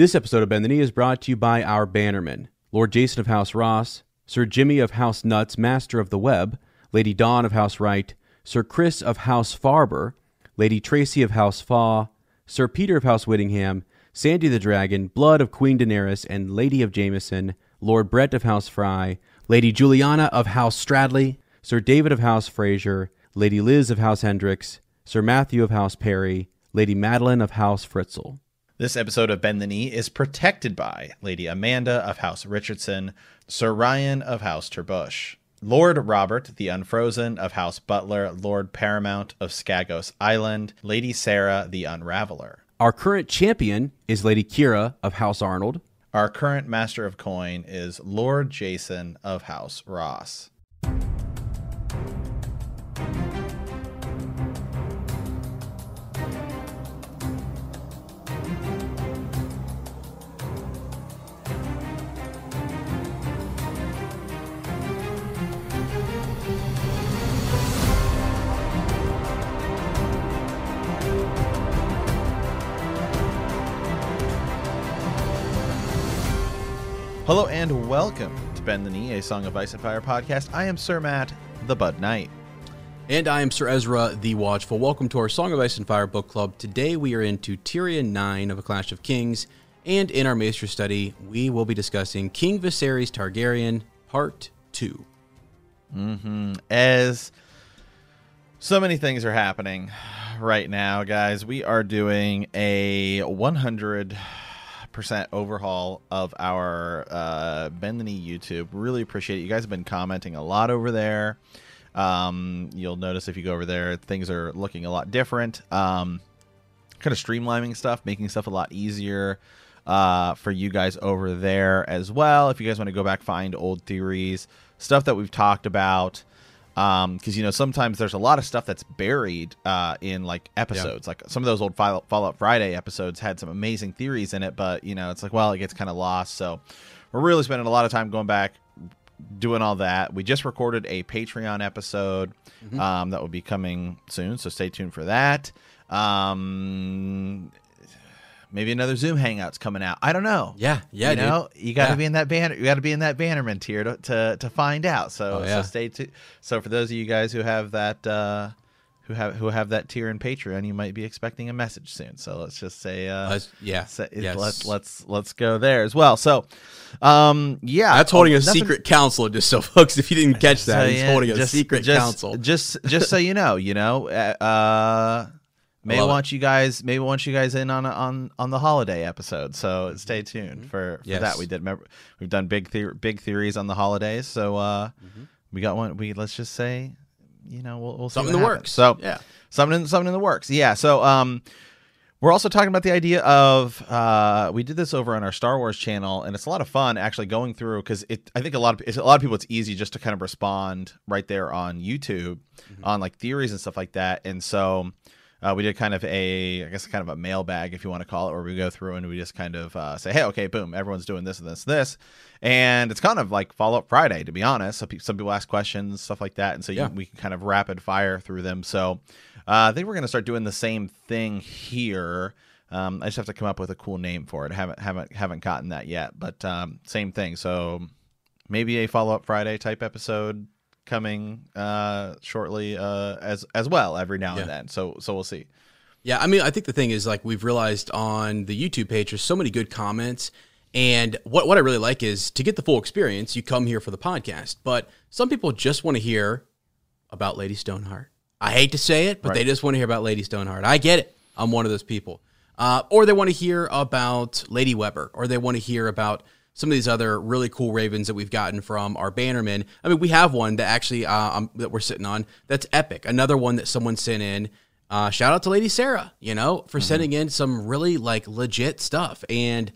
This episode of Bend the Knee is brought to you by our bannermen Lord Jason of House Ross, Sir Jimmy of House Nuts, Master of the Web, Lady Dawn of House Wright, Sir Chris of House Farber, Lady Tracy of House Faw, Sir Peter of House Whittingham, Sandy the Dragon, Blood of Queen Daenerys and Lady of Jameson, Lord Brett of House Fry, Lady Juliana of House Stradley, Sir David of House Fraser, Lady Liz of House Hendricks, Sir Matthew of House Perry, Lady Madeline of House Fritzl. This episode of Bend the Knee is protected by Lady Amanda of House Richardson, Sir Ryan of House Terbush, Lord Robert the Unfrozen of House Butler, Lord Paramount of Skagos Island, Lady Sarah the Unraveler. Our current champion is Lady Kira of House Arnold. Our current Master of Coin is Lord Jason of House Ross. Hello and welcome to Bend the Knee, a Song of Ice and Fire podcast. I am Sir Matt, the Bud Knight. And I am Sir Ezra the Watchful. Welcome to our Song of Ice and Fire book club. Today we are into Tyrion 9 of A Clash of Kings, and in our Maester study, we will be discussing King Viserys Targaryen Part 2. Mm-hmm. As so many things are happening right now, guys, we are doing a 100 percent overhaul of our uh, Bend the Knee YouTube. Really appreciate it. You guys have been commenting a lot over there. Um, you'll notice if you go over there, things are looking a lot different. Um, kind of streamlining stuff, making stuff a lot easier uh, for you guys over there as well. If you guys want to go back, find old theories, stuff that we've talked about because um, you know sometimes there's a lot of stuff that's buried uh, in like episodes. Yeah. Like some of those old Fallout Friday episodes had some amazing theories in it, but you know it's like well it gets kind of lost. So we're really spending a lot of time going back, doing all that. We just recorded a Patreon episode mm-hmm. um, that will be coming soon, so stay tuned for that. Um, Maybe another Zoom Hangouts coming out. I don't know. Yeah, yeah. You know, dude. you got to yeah. be in that banner. You got to be in that Bannerman tier to, to, to find out. So oh, yeah. so stay tuned. So for those of you guys who have that uh, who have who have that tier in Patreon, you might be expecting a message soon. So let's just say, uh, yeah, say, yes. let's let's let's go there as well. So, um, yeah, that's holding oh, a nothing... secret council. Just so folks, if you didn't catch that, so, he's holding just, a secret just, council. Just just so you know, you know, uh May want you guys maybe want you guys in on on on the holiday episode. So stay tuned mm-hmm. for, for yes. that. We did remember we've done big the- big theories on the holidays. So uh mm-hmm. we got one we let's just say you know we'll, we'll something in the works. So yeah, something something in the works. Yeah. So um we're also talking about the idea of uh, we did this over on our Star Wars channel, and it's a lot of fun actually going through because it. I think a lot of a lot of people it's easy just to kind of respond right there on YouTube mm-hmm. on like theories and stuff like that, and so uh, we did kind of a, I guess, kind of a mailbag, if you want to call it, where we go through and we just kind of uh, say, hey, okay, boom, everyone's doing this and this, and this, and it's kind of like follow up Friday, to be honest. So some people ask questions, stuff like that, and so yeah. you, we can kind of rapid fire through them. So uh, I think we're going to start doing the same thing here. Um, I just have to come up with a cool name for it. haven't haven't haven't gotten that yet, but um, same thing. So maybe a follow up Friday type episode coming uh, shortly uh, as as well every now yeah. and then. So so we'll see. Yeah, I mean, I think the thing is like we've realized on the YouTube page, there's so many good comments. And what, what I really like is to get the full experience, you come here for the podcast. But some people just want to hear about Lady Stoneheart. I hate to say it, but right. they just want to hear about Lady Stoneheart. I get it. I'm one of those people. Uh, or they want to hear about Lady Weber, or they want to hear about some of these other really cool ravens that we've gotten from our bannermen. I mean, we have one that actually uh, um, that we're sitting on that's epic. Another one that someone sent in uh, shout out to Lady Sarah, you know, for sending in some really like legit stuff. And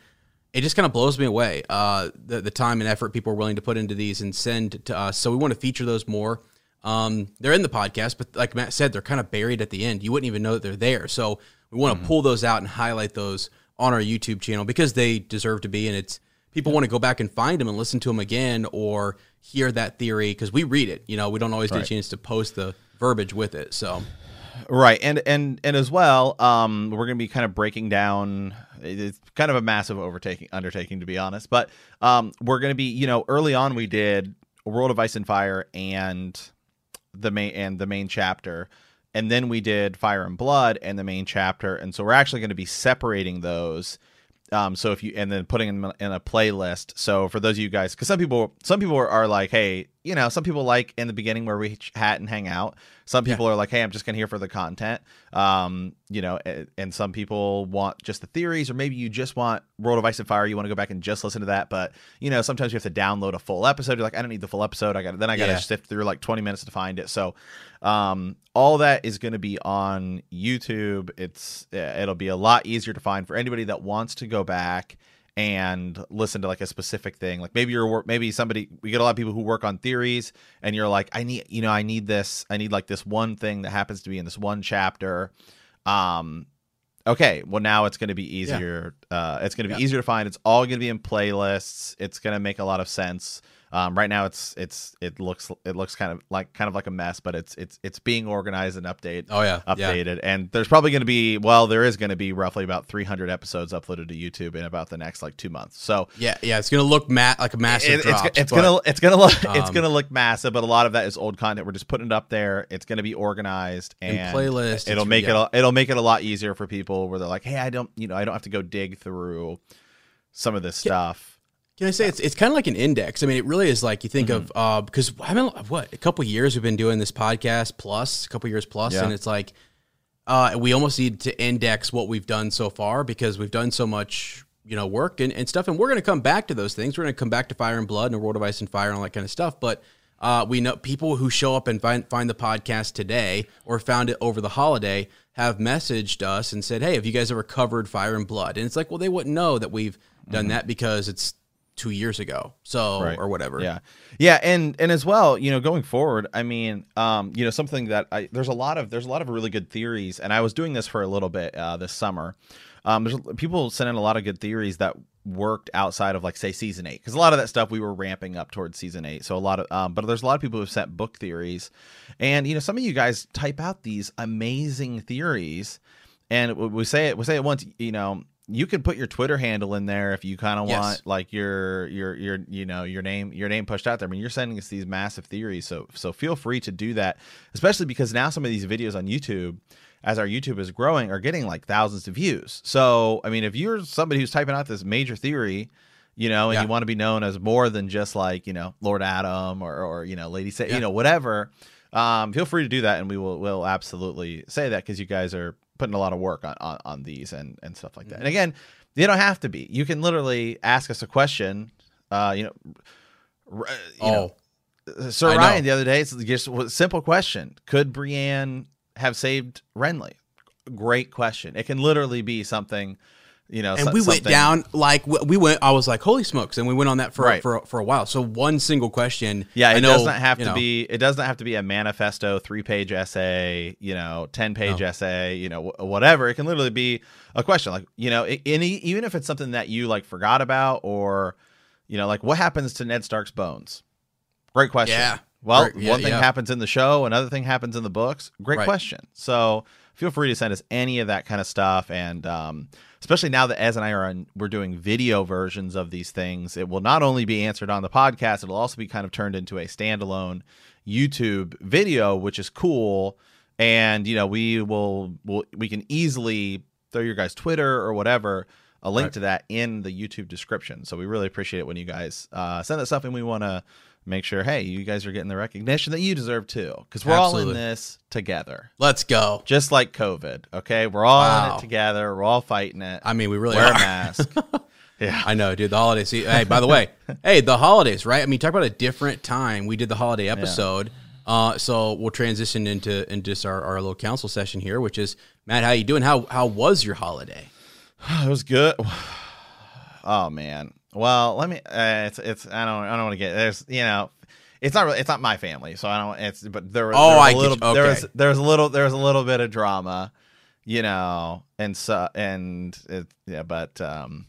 it just kind of blows me away uh, the, the time and effort people are willing to put into these and send to us. So we want to feature those more. Um, they're in the podcast, but like Matt said, they're kind of buried at the end. You wouldn't even know that they're there. So we want to pull those out and highlight those on our YouTube channel because they deserve to be. And it's people want to go back and find them and listen to them again or hear that theory because we read it. You know, we don't always get a chance to post the verbiage with it. So Right, and and and as well, um, we're going to be kind of breaking down. It's kind of a massive overtaking undertaking, to be honest. But um, we're going to be, you know, early on we did World of Ice and Fire and the main and the main chapter, and then we did Fire and Blood and the main chapter, and so we're actually going to be separating those. Um, so if you and then putting them in a playlist. So for those of you guys, because some people, some people are, are like, hey, you know, some people like in the beginning where we chat and hang out. Some people are like, hey, I'm just gonna here for the content. Um, you know, and, and some people want just the theories, or maybe you just want World of Ice and Fire. You want to go back and just listen to that, but you know, sometimes you have to download a full episode. You're like, I don't need the full episode. I got then I got to Yeah. sift through like 20 minutes to find it. So, um, all that is going to be on YouTube. It's uh, it'll be a lot easier to find for anybody that wants to go back and listen to like a specific thing. Like maybe you're maybe somebody we get a lot of people who work on theories, and you're like, I need you know I need this I need like this one thing that happens to be in this one chapter. Um, okay well now it's going to be easier uh it's going to be Yeah. easier to find it's all going to be in playlists it's going to make a lot of sense um right now it's it's it looks it looks kind of like kind of like a mess but it's it's it's being organized and update Oh, yeah. Yeah. updated and there's probably going to be well there is going to be roughly about 300 episodes uploaded to youtube in about the next like two months so yeah, yeah, it's gonna look ma- like a massive it- it's, it's gonna it's gonna look it's um, gonna look massive, but a lot of that is old content. We're just putting it up there. It's gonna be organized And and playlist, It'll make yeah. it a- it'll make it a lot easier for people where they're like, hey, I don't you know I don't have to go dig through some of this stuff. Can I say it's it's kind of like an index? I mean, it really is like you think of Mm-hmm. uh, because I mean, what a couple years we've been doing this podcast plus a couple years plus, Yeah. and it's like uh, we almost need to index what we've done so far because we've done so much you know work and, and stuff, and we're going to come back to those things. We're going to come back to Fire and Blood and World of Ice and Fire and all that kind of stuff, but. Uh, we know people who show up and find find the podcast today or found it over the holiday have messaged us and said, "Hey, have you guys ever covered Fire and Blood?" And it's like, well, they wouldn't know that we've done that because it's two years ago, so. Right. or whatever. Yeah, yeah, and and as well, you know, going forward, I mean, um, you know, something that I there's a lot of there's a lot of really good theories, and I was doing this for a little bit uh, this summer. Um, there's people sent in a lot of good theories that worked outside of like say season eight because a lot of that stuff we were ramping up towards season eight. So a lot of um, but there's a lot of people who've sent book theories, and you know, some of you guys type out these amazing theories, and we say it we say it once, you know. You can put your Twitter handle in there if you kind of Yes. want like your your your you know your name your name pushed out there. I mean, you're sending us these massive theories, so so feel free to do that, especially because now some of these videos on YouTube, as our YouTube is growing, are getting like thousands of views. So I mean, if you're somebody who's typing out this major theory, you know, and Yeah. you want to be known as more than just like you know Lord Adam or or you know Lady Sa- Yeah. you know whatever, um, feel free to do that, and we will will absolutely say that because you guys are putting a lot of work on, on, on these and, and stuff like that. Mm-hmm. And again, you don't have to be. You can literally ask us a question. Uh, you know, r- you know, oh, Sir I know. Ryan the other day, it's just a simple question: Could Brienne have saved Renly? Great question. It can literally be something, you know. and so- we went something- down like we we went. I was like, holy smokes! And we went on that for Right. for for a while. So one single question. Yeah, I it know, does not have to know, be. It does not have to be a manifesto, three-page essay, you know, ten-page No. essay, you know, whatever. It can literally be a question, like you know, any even if it's something that you like forgot about, or you know, like what happens to Ned Stark's bones? Great question. Yeah. Well, Great- yeah, one thing yeah. happens in the show, another thing happens in the books. Great Right. question. So feel free to send us any of that kind of stuff, and um, especially now that Ez and I are on, we're doing video versions of these things. It will not only be answered on the podcast; it'll also be kind of turned into a standalone YouTube video, which is cool. And you know, we will, will we can easily throw your guys' Twitter or whatever a link Right. to that in the YouTube description. So we really appreciate it when you guys uh, send that stuff, and we want to make sure, hey, you guys are getting the recognition that you deserve too, because we're all in this together, Let's go. just like COVID. Okay, we're all in it together. We're all fighting it. I mean, we really Wear are. a mask. yeah, I know, dude. The holidays. See, hey, by the way, hey, the holidays, right? I mean, talk about a different time. We did the holiday episode. Uh, so we'll transition into into just our, our little council session here, which is Matt. How you doing? How how was your holiday? it was good. Oh man. Well, let me. Uh, it's it's. I don't. I don't want to get. There's. You know. It's not really. It's not my family, so I don't. It's. But there. was- Oh, there was I a get little. There Okay. was. There was a little. There was a little bit of drama, you know, and so and it. Yeah, but um,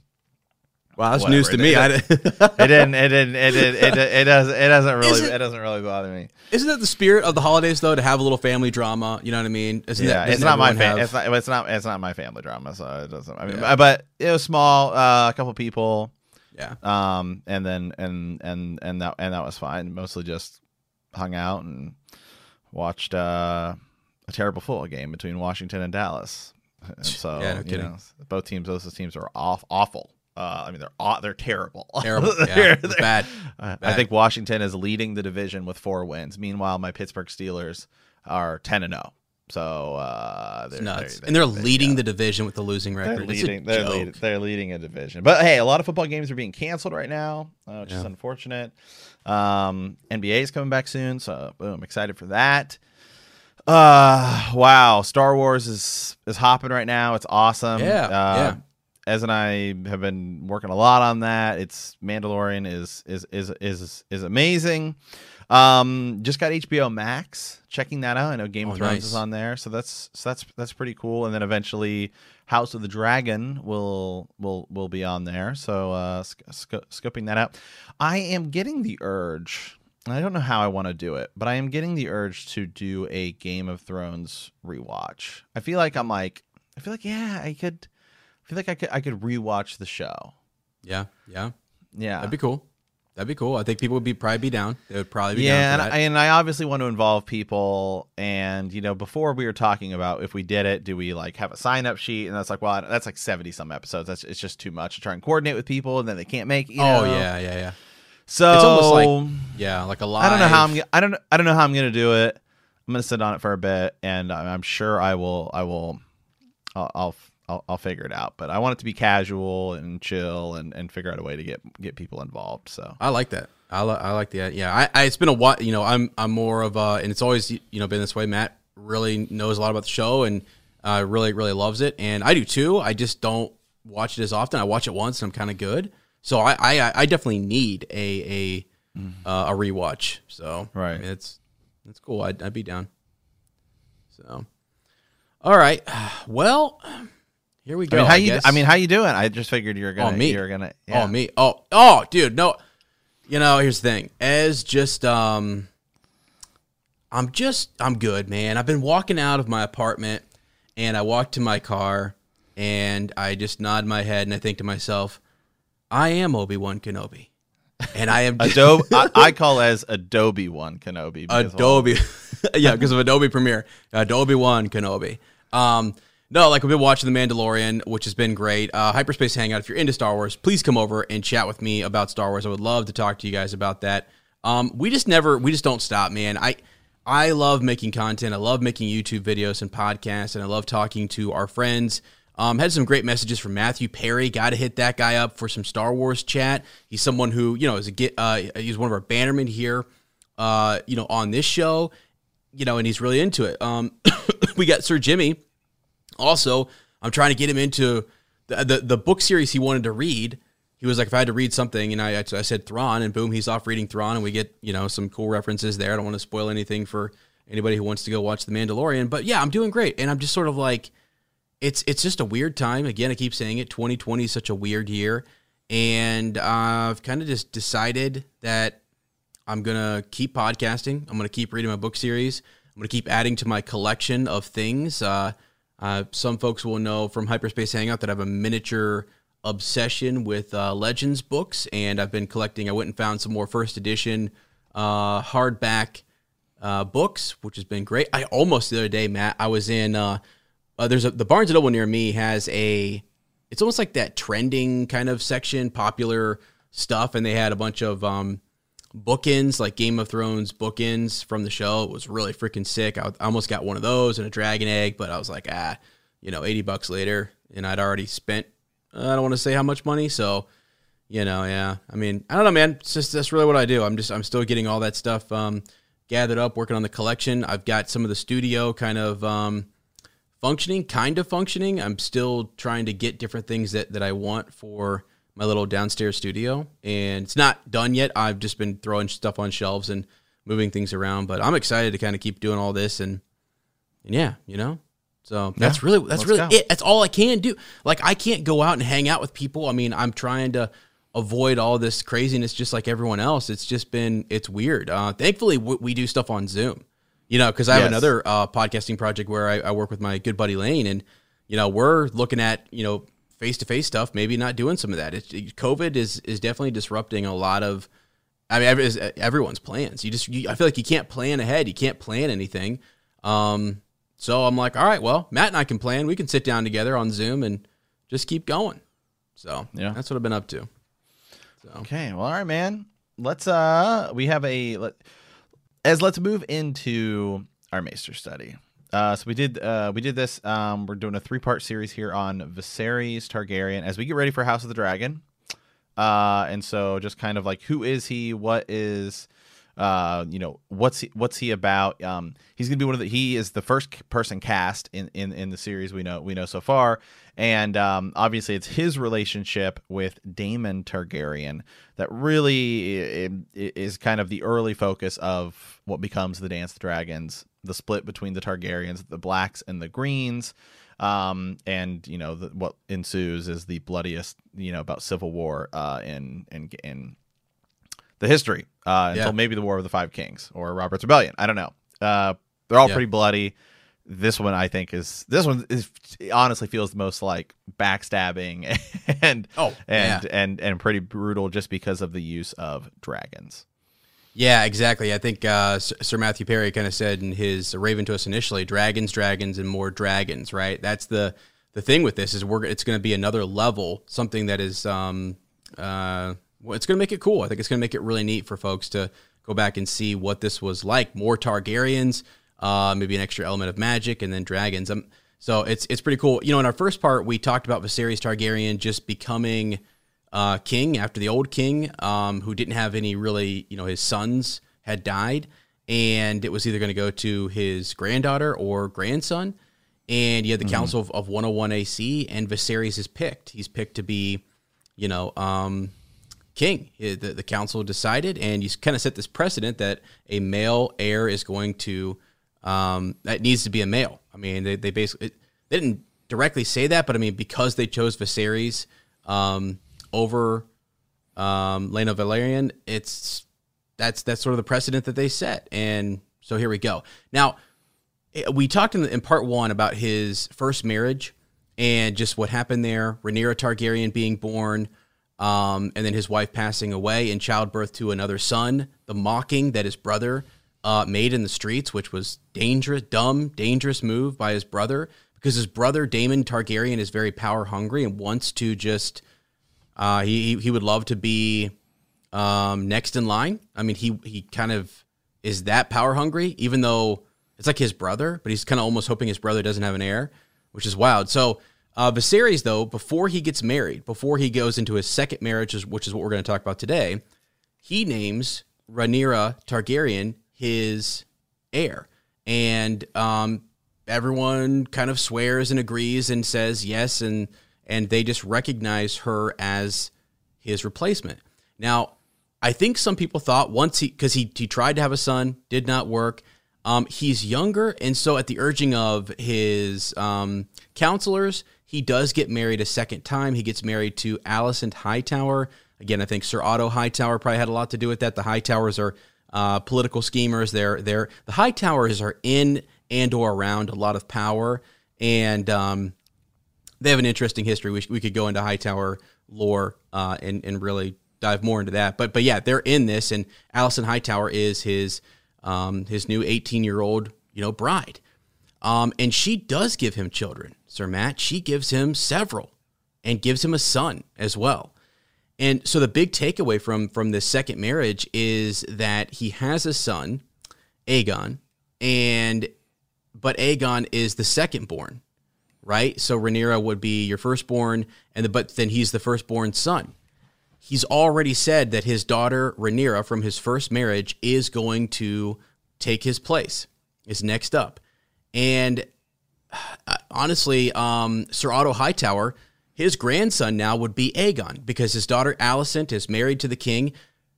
Wow, that's Whatever. news to It- me. it- I didn't- it didn't. It didn't. It did. It, it, it does. It doesn't really. It- doesn't really bother me. Isn't that the spirit of the holidays though? To have a little family drama. You know what I mean? Isn't Yeah, that, it's doesn't my family. have- It's not. It's not. It's not my family drama. So it doesn't. I mean, Yeah. but it was small. Uh, a couple people. Yeah. um and then and and and that and that was fine mostly just hung out and watched uh a terrible football game between washington and dallas and so Yeah, no you kidding. know both teams those teams are off awful uh i mean they're they're terrible Terrible. Yeah, They're- they're- bad. uh, i think washington is leading the division with four wins meanwhile my pittsburgh steelers are 10 and 0 so uh It's they're nuts. they're- and they're they- leading yeah. the division with the losing They're record. It's a leading. They're, joke. lead, they're leading a division. But hey, a lot of football games are being canceled right now, uh, which is unfortunate. Um, NBA is coming back soon, so boom, excited for that. Uh, wow, Star Wars is is hopping right now. It's awesome. Yeah, uh, yeah. Ez and I have been working a lot on that. It's Mandalorian is is is is is amazing. Um, just got HBO Max. Checking that out. I know Game Oh, of Thrones nice. is on there, so that's so that's that's pretty cool. And then eventually, House of the Dragon will will will be on there. So uh, sc- sc- scoping that out. I am getting the urge. I don't know how I want to do it, but I am getting the urge to do a Game of Thrones rewatch. I feel like I'm like I feel like yeah, I could. I feel like I could I could rewatch the show. Yeah. Yeah. Yeah, That'd be cool. That'd be cool. I think people would be probably be down. They would probably be yeah, down and I, and I obviously want to involve people. And you know, before we were talking about if we did it, do we like have a sign up sheet? And that's like, well, that's like seventy some episodes. That's it's just too much to try and coordinate with people, and then they can't make. You oh know? yeah, yeah, yeah. So It's almost like yeah, like a lot. I don't know how I'm. I don't. I don't know how I'm gonna do it. I'm gonna sit on it for a bit, and I'm I'm sure I will. I will. I'll. I'll I'll, I'll figure it out, but I want it to be casual and chill, and, and figure out a way to get get people involved. So I like that. I, li- I like that. Yeah, I, I it's been a while. You know, I'm I'm more of a, and it's always you know been this way. Matt really knows a lot about the show and uh, really really loves it, and I do too. I just don't watch it as often. I watch it once and I'm kind of good. So I, I I definitely need a a uh, a rewatch. So Right. I mean, it's it's cool. I'd, I'd be down. So, all right. Well, here we I go. mean, how you? guess. I mean, how you doing? I just figured you're gonna. Oh, me. You're gonna. Yeah. Oh me. Oh oh dude, no. You know, here's the thing. As just um I'm just I'm good, man. I've been walking out of my apartment and I walk to my car and I just nod my head and I think to myself, I am Obi-Wan Kenobi. And I am Adobe. I, I call as Adobe One Kenobi. because, well, Adobe. yeah, because of Adobe Premiere. Adobe One Kenobi. Um, no, like we've been watching The Mandalorian, which has been great. Uh, Hyperspace Hangout. If you're into Star Wars, please come over and chat with me about Star Wars. I would love to talk to you guys about that. Um, we just never, we just don't stop, man. I, I love making content. I love making YouTube videos and podcasts, and I love talking to our friends. Um, had some great messages from Matthew Perry. Got to hit that guy up for some Star Wars chat. He's someone who you know is a get. Uh, he's one of our bannermen here. Uh, you know, on this show, you know, and he's really into it. Um, we got Sir Jimmy. Also, I'm trying to get him into the, the the book series he wanted to read. He was like, if I had to read something, and I, I said Thrawn, and boom, he's off reading Thrawn, and we get you know some cool references there. I don't want to spoil anything for anybody who wants to go watch The Mandalorian, but yeah, I'm doing great, and I'm just sort of like, it's it's just a weird time. Again, I keep saying it. 2020 is such a weird year, and I've kind of just decided that I'm gonna keep podcasting. I'm gonna keep reading my book series. I'm gonna keep adding to my collection of things. Uh, uh, some folks will know from Hyperspace Hangout that I have a miniature obsession with uh, Legends books, and I've been collecting. I went and found some more first edition uh, hardback uh, books, which has been great. I almost the other day, Matt, I was in. Uh, uh, there's a the Barnes and Noble near me has a. It's almost like that trending kind of section, popular stuff, and they had a bunch of um, bookends, like Game of Thrones bookends from the show. It was really freaking sick. I, almost got one of those and a dragon egg, but I was like, ah, you know, eighty bucks later, and I'd already spent. uh, I don't want to say how much money, so you know, yeah. I mean, I don't know, man. It's just that's really what I do. I'm just I'm still getting all that stuff um, gathered up working on the collection. I've got some of the studio kind of um, functioning, kind of functioning. I'm still trying to get different things that, that I want for my little downstairs studio. And it's not done yet. I've just been throwing stuff on shelves and moving things around. But I'm excited to kind of keep doing all this and, and yeah, you know. So that's Yeah, really that's really go. it. That's all I can do. Like I can't go out and hang out with people. I mean, I'm trying to avoid all this craziness just like everyone else. It's just been it's weird. Uh, thankfully, we, we do stuff on Zoom. You know, because I have Yes. another uh, podcasting project where I, I work with my good buddy Lane, and you know we're looking at you know face to face stuff. Maybe not doing some of that. It's, COVID is is definitely disrupting a lot of. I mean, every, everyone's plans. You just, you, I feel like you can't plan ahead. You can't plan anything. Um, so I'm like, all right, well, Matt and I can plan. We can sit down together on Zoom and just keep going. So Yeah. that's what I've been up to. So Okay, well, all right, man. Let's uh, we have a let as let's move into our Maester study. Uh, so we did uh, we did this. Um, we're doing a three part series here on Viserys Targaryen as we get ready for House of the Dragon. Uh, and so just kind of like who is he? What is uh, you know, what's he, what's he about? Um, he's gonna be one of the. He is the first person cast in, in in the series we know we know so far, and um, obviously it's his relationship with Daemon Targaryen that really is kind of the early focus of what becomes the Dance of Dragons, the split between the Targaryens, the blacks and the greens. Um, and you know the, what ensues is the bloodiest, you know, about civil war uh, in in in the history uh, until Yeah. maybe the War of the Five Kings or Robert's Rebellion. I don't know. Uh, they're all Yeah. pretty bloody. This one, I think, is this one is honestly feels the most like backstabbing and Oh, and yeah. and and pretty brutal just because of the use of dragons. Yeah, exactly. I think uh, Sir Matthew Perry kind of said in his Raven to us initially, dragons, dragons, and more dragons. Right. That's the the thing with this is we're it's going to be another level, something that is um uh well, it's going to make it cool. I think it's going to make it really neat for folks to go back and see what this was like. More Targaryens, uh, maybe an extra element of magic, and then dragons. Um, so it's it's pretty cool. You know, in our first part, we talked about Viserys Targaryen just becoming uh, king after the old king, um, who didn't have any really, you know, his sons had died, and it was either going to go to his granddaughter or grandson. And you had the Council of, of 101 AC, and Viserys is picked. He's picked to be, you know, um, king. The, the council decided, and you kind of set this precedent that a male heir is going to, um, that needs to be a male. I mean, they, they basically, they didn't directly say that, but I mean, because they chose Viserys um, over um, Lena Velaryon, it's, that's, that's sort of the precedent that they set. And so here we go. Now, eh, we talked in, in part one about his first marriage and just what happened there. Rhaenyra Targaryen being born, um, and then his wife passing away in childbirth to another son. The mocking that his brother uh, made in the streets, which was dangerous, dumb, dangerous move by his brother, because his brother Daemon Targaryen is very power hungry and wants to just. Uh, he he would love to be um, next in line. I mean, he he kind of is that power hungry, even though it's like his brother, but he's kind of almost hoping his brother doesn't have an heir, which is wild. So uh, Viserys, though, before he gets married, before he goes into his second marriage, which is- what we're going to talk about today, he names Rhaenyra Targaryen his heir, and um, everyone kind of swears and agrees and says yes, and and they just recognize her as his replacement. Now, I think some people thought once he because he he tried to have a son, did not work. Um, he's younger, and so at the urging of his um, counselors, he does get married a second time. He gets married to Alicent Hightower. Again, I think Sir Otto Hightower probably had a lot to do with that. The Hightowers are uh, political schemers. They're they're the Hightowers are in and or around a lot of power, and um, they have an interesting history. We, we could go into Hightower lore uh, and and really dive more into that. But but yeah, they're in this, and Alicent Hightower is his um, his new 18 year old you know bride, um, and she does give him children, Sir Matt. She gives him several, and gives him a son as well. And so the big takeaway from from this second marriage is that he has a son, Aegon, and but Aegon is the second born right? So Rhaenyra would be your firstborn, and the, but then he's the firstborn son. He's already said that his daughter Rhaenyra from his first marriage is going to take his place, is next up. And uh, honestly, um, Sir Otto Hightower, his grandson now would be Aegon because his daughter Alicent is married to the king.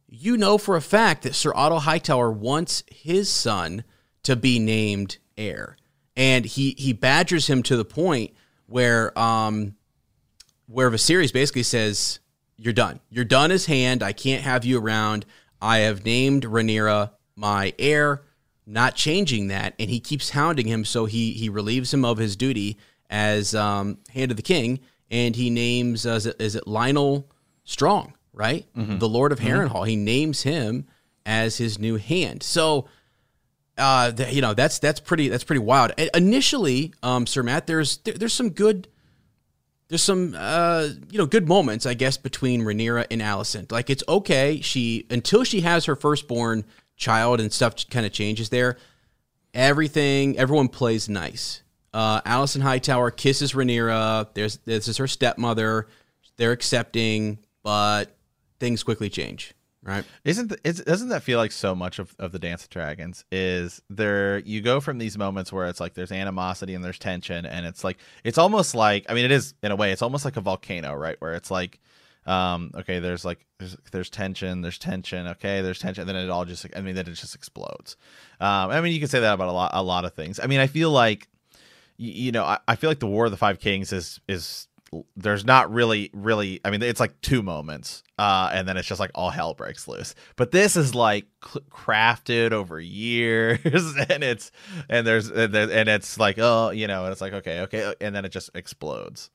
You know for a fact that Sir Otto Hightower wants his son to be named heir. And he, he badgers him to the point where um, where Viserys basically says, You're done. You're done as hand. I can't have you around. I have named Rhaenyra my heir, not changing that. And he keeps hounding him, so he he relieves him of his duty as um, hand of the king, and he names uh, is, it, is it Lyonel Strong, right? Mm-hmm. The Lord of Harrenhal. Mm-hmm. He names him as his new hand. So. Uh, the, you know that's that's pretty that's pretty wild. Initially, um, Sir Matt, there's there, there's some good there's some uh, you know good moments I guess between Rhaenyra and Alicent. Like it's okay she until she has her firstborn child and stuff kind of changes there. Everything everyone plays nice. Uh, Alicent Hightower kisses Rhaenyra. There's this is her stepmother. They're accepting, but things quickly change right? Isn't is, doesn't that feel like so much of, of the Dance of Dragons is there? You go from these moments where it's like there's animosity and there's tension, and it's like it's almost like I mean it is in a way it's almost like a volcano, right? Where it's like um okay there's like there's there's tension there's tension okay there's tension and then it all just i mean then it just explodes um i mean you can say that about a lot a lot of things i mean i feel like you know I, I feel like the war of the five kings is is there's not really really i mean it's like two moments uh, and then it's just like all hell breaks loose. But this is like crafted over years and it's and there's and it's like oh you know and it's like okay okay and then it just explodes.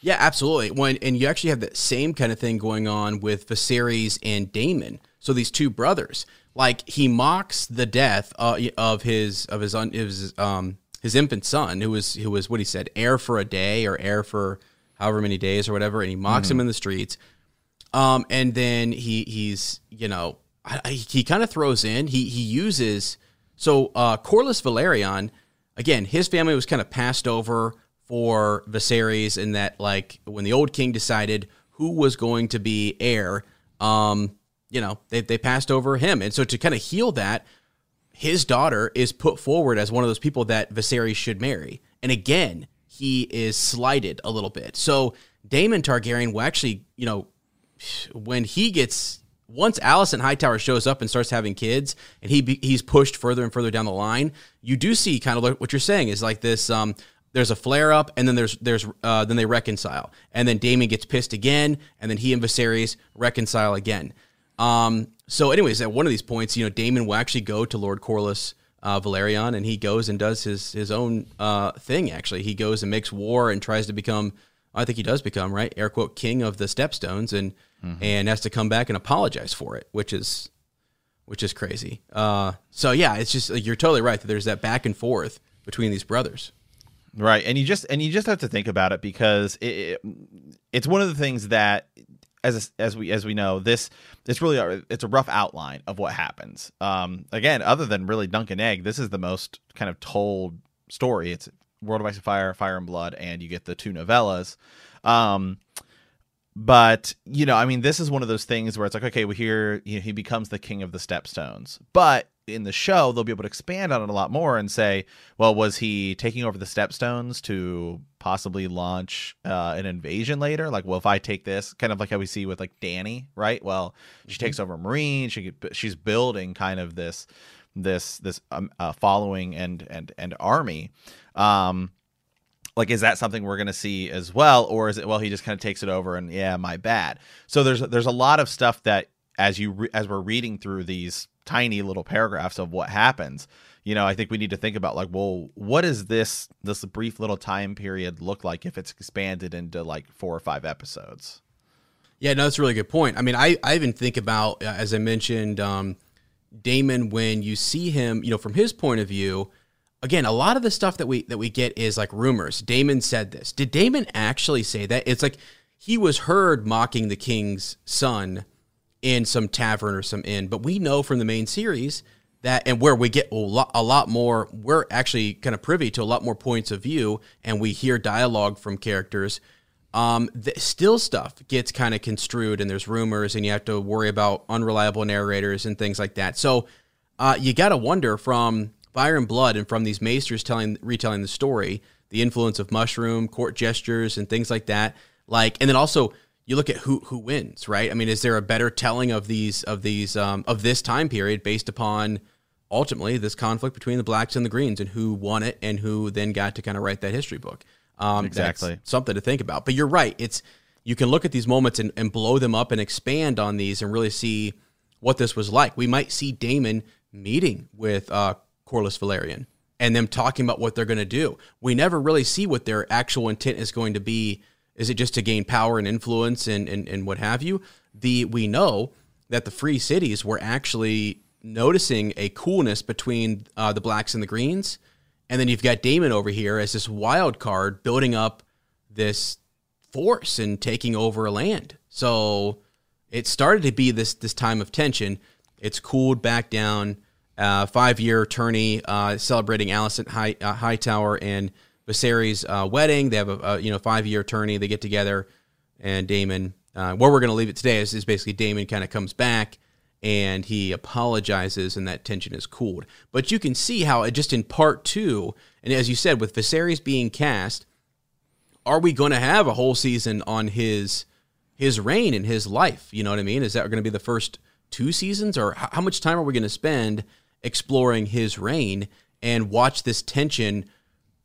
Yeah absolutely. When and you actually have that same kind of thing going on with Viserys and Daemon. So these two brothers like he mocks the death uh, of his of his un, his um his infant son who was who was what he said heir for a day or heir for however many days or whatever, and he mocks mm-hmm. him in the streets. Um, and then he he's you know I, he kind of throws in he he uses so uh, Corlys Velaryon again his family was kind of passed over for Viserys in that like when the old king decided who was going to be heir, um, you know they they passed over him, and so to kind of heal that, his daughter is put forward as one of those people that Viserys should marry, and again he is slighted a little bit. So Daemon Targaryen will actually, you know, when he gets once Alicent Hightower shows up and starts having kids, and he he's pushed further and further down the line, you do see kind of what you're saying is like this. Um, there's a flare up, and then there's there's uh, then they reconcile, and then Daemon gets pissed again, and then he and Viserys reconcile again. Um, so, anyways, at one of these points, you know, Daemon will actually go to Lord Corlys uh, Velaryon, and he goes and does his his own uh, thing. Actually, he goes and makes war and tries to become. I think he does become right, air quote, king of the Stepstones, and mm-hmm. and has to come back and apologize for it, which is which is crazy. Uh, so yeah, it's just like, you're totally right that there's that back and forth between these brothers. Right, and you just and you just have to think about it because it, it, it's one of the things that as as we as we know, this it's really a, it's a rough outline of what happens. Um, again, other than really Dunk and Egg, this is the most kind of told story. It's World of Ice and Fire, Fire and Blood, and you get the two novellas. Um, but you know, I mean, this is one of those things where it's like, okay, well, here you know, he becomes the king of the Stepstones, but in the show they'll be able to expand on it a lot more and say, well, was he taking over the Stepstones to possibly launch uh, an invasion later? Like, well, if I take this, kind of like how we see with like dany right? Well, she mm-hmm. takes over Meereen. She she's building kind of this this this um, uh, following and and and army. Um, like is that something we're going to see as well or is it well he just kind of takes it over and yeah my bad so there's there's a lot of stuff that as you re- as we're reading through these tiny little paragraphs of what happens you know i think we need to think about like well what does this this brief little time period look like if it's expanded into like four or five episodes yeah no that's a really good point i mean i i even think about uh, as i mentioned um daemon when you see him you know from his point of view again, a lot of the stuff that we that we get is like rumors. daemon said this. Did daemon actually say that? It's like he was heard mocking the king's son in some tavern or some inn, but we know from the main series that and where we get a lot, a lot more we're actually kind of privy to a lot more points of view and we hear dialogue from characters um, the still stuff gets kind of construed and there's rumors and you have to worry about unreliable narrators and things like that so uh, you got to wonder from Fire and Blood and from these maesters telling retelling the story, the influence of mushroom court gestures and things like that. Like, and then also you look at who who wins, right? I mean, is there a better telling of these of these um, of this time period based upon ultimately this conflict between the blacks and the greens and who won it and who then got to kind of write that history book? Um, Exactly. something to think about. But you're right. It's you can look at these moments and, and blow them up and expand on these and really see what this was like. We might see Daemon meeting with uh, Corlys Velaryon and them talking about what they're going to do. We never really see what their actual intent is going to be. Is it just to gain power and influence and, and, and what have you? The we know that the free cities were actually noticing a coolness between uh, the blacks and the greens, and then you've got Daemon over here as this wild card building up this force and taking over a land. So it started to be this this time of tension. It's cooled back down. Uh, five year tourney uh, celebrating Alicent High, uh, Hightower and Viserys' uh, wedding. They have a, a you know five year tourney. They get together, and Daemon. Uh, where we're going to leave it today is, is basically Daemon kind of comes back and he apologizes, and that tension is cooled. But you can see how it just in part two, and as you said, with Viserys being cast, are we going to have a whole season on his his reign and his life? You know what I mean? Is that going to be the first two seasons, or how much time are we going to spend exploring his reign and watch this tension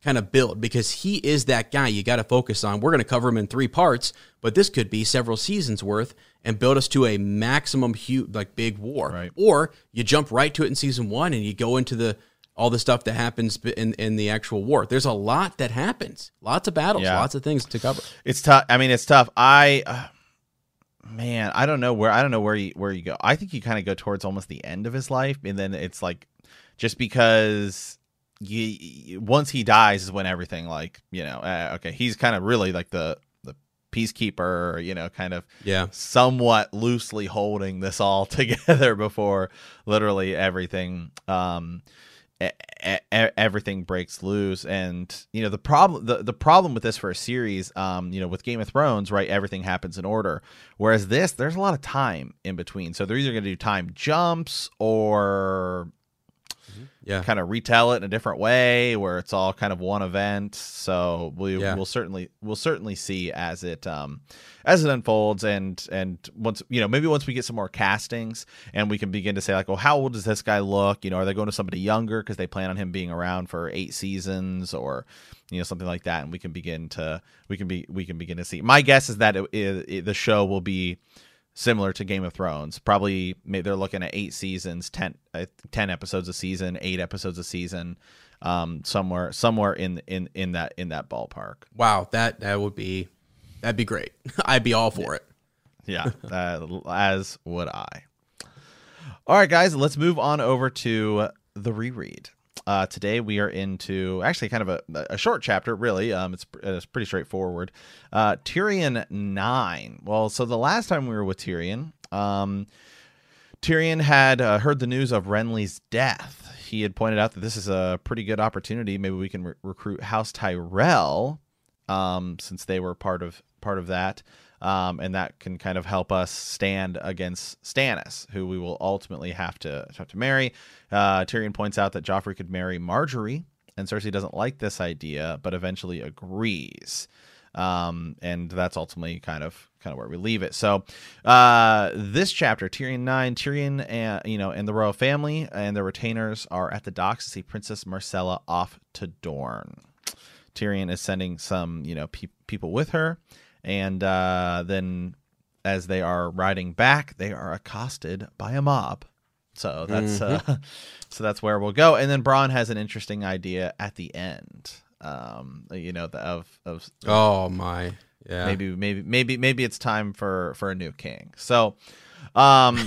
kind of build? Because he is that guy you got to focus on. We're going to cover him in three parts, but this could be several seasons worth and build us to a maximum huge like big war. Right. Or you jump right to it in season one and you go into the all the stuff that happens in in the actual war. There's a lot that happens, lots of battles, Yeah. lots of things to cover. It's tough. I mean, it's tough. I, uh, man, I don't know where I don't know where you where you go. I think you kind of go towards almost the end of his life, and then it's like just because you, once he dies is when everything like you know uh, okay he's kind of really like the the peacekeeper you know kind of Yeah. somewhat loosely holding this all together before literally everything um e- e- everything breaks loose. And you know the problem the, the problem with this for a series um you know with game of thrones right everything happens in order. Whereas this there's a lot of time in between. So they're either going to do time jumps or Yeah. kind of retell it in a different way where it's all kind of one event so we Yeah. will certainly we'll certainly see as it um as it unfolds and and once you know maybe once we get some more castings and we can begin to say like well how old does this guy look you know are they going to somebody younger because they plan on him being around for eight seasons or you know something like that and we can begin to we can be we can begin to see my guess is that it, it, it- the show will be similar to Game of Thrones. Probably they're looking at eight seasons, 10, uh, 10 episodes a season, eight episodes a season, um, somewhere somewhere in in in that in that ballpark. Wow, that that would be that'd be great. I'd be all for it. Yeah, uh, as would I. All right, guys, let's move on over to the reread. Uh, today we are into actually kind of a, a short chapter, really. Um, it's, it's pretty straightforward. Uh, Tyrion nine. Well, so the last time we were with Tyrion, um, Tyrion had uh, heard the news of Renly's death. He had pointed out that this is a pretty good opportunity. Maybe we can re- recruit House Tyrell, um, since they were part of part of that, um, and that can kind of help us stand against Stannis, who we will ultimately have to have to marry. Uh, Tyrion points out that Joffrey could marry Margaery, and Cersei doesn't like this idea, but eventually agrees um, and that's ultimately kind of kind of where we leave it. So, uh, this chapter, Tyrion nine, Tyrion and you know and the royal family and their retainers are at the docks to see Princess Myrcella off to Dorne. Tyrion is sending some you know pe- people with her, and uh, then as they are riding back, they are accosted by a mob. So that's uh, so that's where we'll go. And then Bronn has an interesting idea at the end. Um, you know, the, of of Oh my. Yeah. maybe maybe maybe maybe it's time for for a new king so um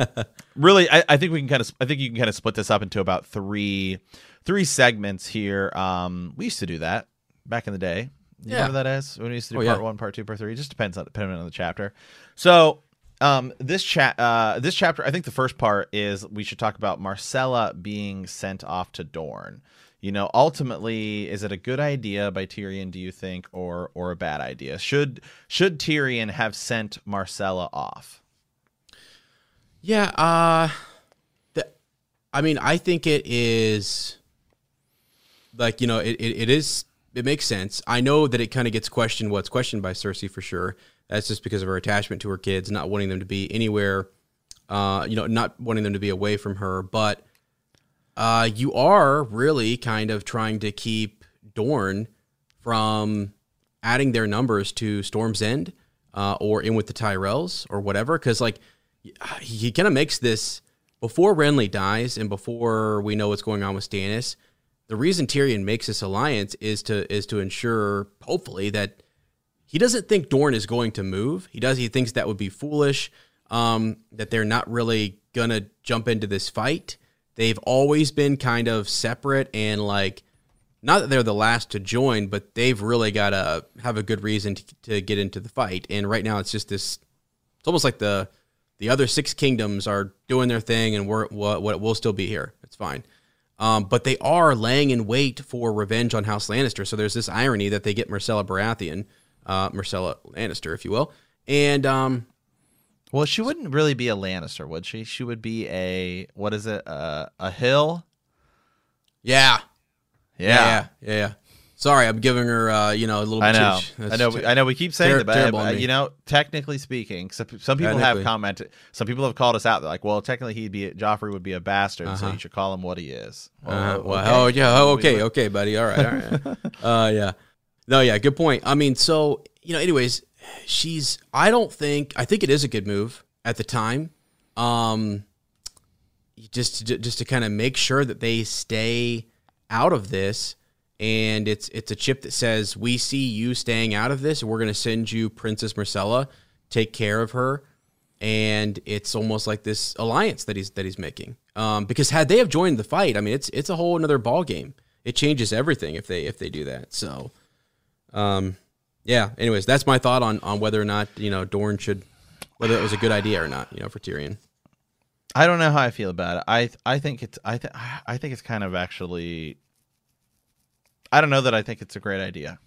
really I, I think we can kind of i think you can kind of split this up into about three three segments here um we used to do that back in the day you Yeah. know what that is when we used to do Oh, part yeah. one part two part three? It just depends on depending on the chapter. So um this chat uh this chapter i think the first part is we should talk about myrcella being sent off to dorne. You know ultimately is it a good idea by tyrion do you think or or a bad idea? Should should tyrion have sent myrcella off? Yeah, uh the, I mean, I think it is like you know, it, it, it is it makes sense. I know that it kind of gets questioned. What's questioned by Cersei for sure. That's just because of her attachment to her kids, not wanting them to be anywhere. Uh, you know, not wanting them to be away from her. But uh, you are really kind of trying to keep Dorne from adding their numbers to Storm's End uh, or in with the Tyrells or whatever. Because like he kind of makes this before Renly dies and before we know what's going on with Stannis. The reason Tyrion makes this alliance is to is to ensure, hopefully, that he doesn't think Dorne is going to move. He does. He thinks that would be foolish. Um, that they're not really gonna jump into this fight. They've always been kind of separate and like not that they're the last to join, but they've really got to have a good reason to, to, get into the fight. And right now, it's just this. It's almost like the the other six kingdoms are doing their thing, and we're what what we'll still be here. It's fine. Um, but they are laying in wait for revenge on House Lannister. So there's this irony that they get Myrcella Baratheon, uh, Myrcella Lannister, if you will, and um, well, she wouldn't really be a Lannister, would she? She would be a what is it? Uh, a hill. Yeah, yeah, yeah, yeah. yeah. Sorry, I'm giving her, uh, you know, a little. I know, I know, ter- I know. We keep saying ter- that, but you know, technically speaking, some, some people have commented. Some people have called us out. They're like, "Well, technically, he'd be Joffrey would be a bastard, uh-huh. so you should call him what he is." Well, uh, well okay. oh yeah, oh, okay, okay, buddy. All right, all right. uh, yeah, no, yeah, good point. I mean, so you know, anyways, she's. I don't think. I think it is a good move at the time. Um, just to, just to kind of make sure that they stay out of this and it's it's a chip that says we see you staying out of this. We're going to send you princess myrcella. Take care of her. And it's almost like this alliance that he's that he's making. Um, because had they have joined the fight i mean it's it's a whole another ball game it changes everything if they if they do that. So um yeah anyways that's my thought on on whether or not you know dorne should whether it was a good idea or not you know for tyrion. I don't know how I feel about it. I I think it's I th- I think it's kind of actually I don't know that I think it's a great idea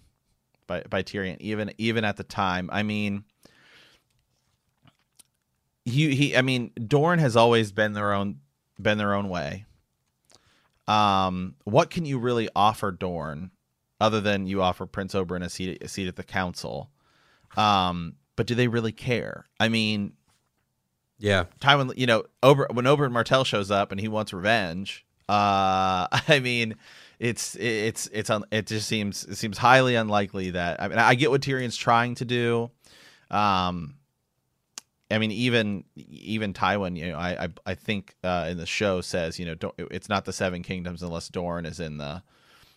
by by Tyrion, even even at the time. I mean, he he. I mean, Dorne has always been their own been their own way. Um, what can you really offer Dorne other than you offer Prince Oberyn a seat a seat at the council? Um, but do they really care? I mean, yeah, Tywin. You know, over when Oberyn Martell shows up and he wants revenge. Uh, I mean, it's it's it's it just seems it seems highly unlikely that I mean I get what Tyrion's trying to do. Um, I mean even even Tywin, you know, I I, I think uh, in the show says you know don't it's not the seven kingdoms unless Dorne is in the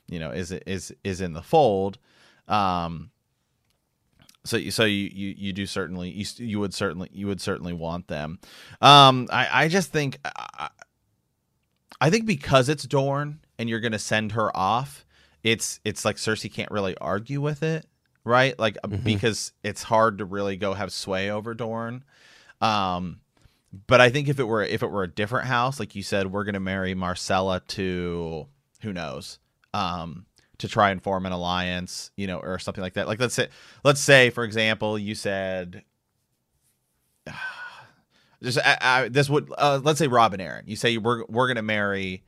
you know is is is in the fold. Um, so you so you, you you do certainly you you would certainly you would certainly want them. Um, I I just think I, I think because it's Dorne and you're going to send her off, it's it's like Cersei can't really argue with it, right? Like uh, mm-hmm. because it's hard to really go have sway over Dorne. Um, but I think if it were if it were a different house, like you said, we're going to marry Myrcella to who knows, um, to try and form an alliance, you know, or something like that. Like let's say let's say for example, you said. Just I, I, this would uh, let's say Robb and Arryn. You say we're we're gonna marry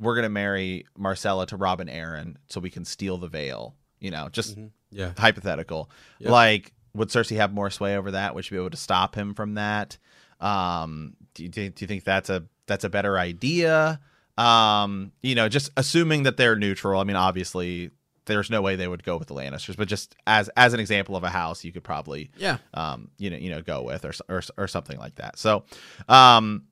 we're gonna marry Myrcella to Robin and Arryn so we can steal the Vale. You know, just mm-hmm. yeah, hypothetical. Yep. Like, would Cersei have more sway over that? Would she be able to stop him from that? Um, do you, do you think that's a that's a better idea? Um, you know, just assuming that they're neutral. I mean, obviously, there's no way they would go with the Lannisters, but just as as an example of a house, you could probably yeah, um, you know, you know, go with or or or something like that. So, um,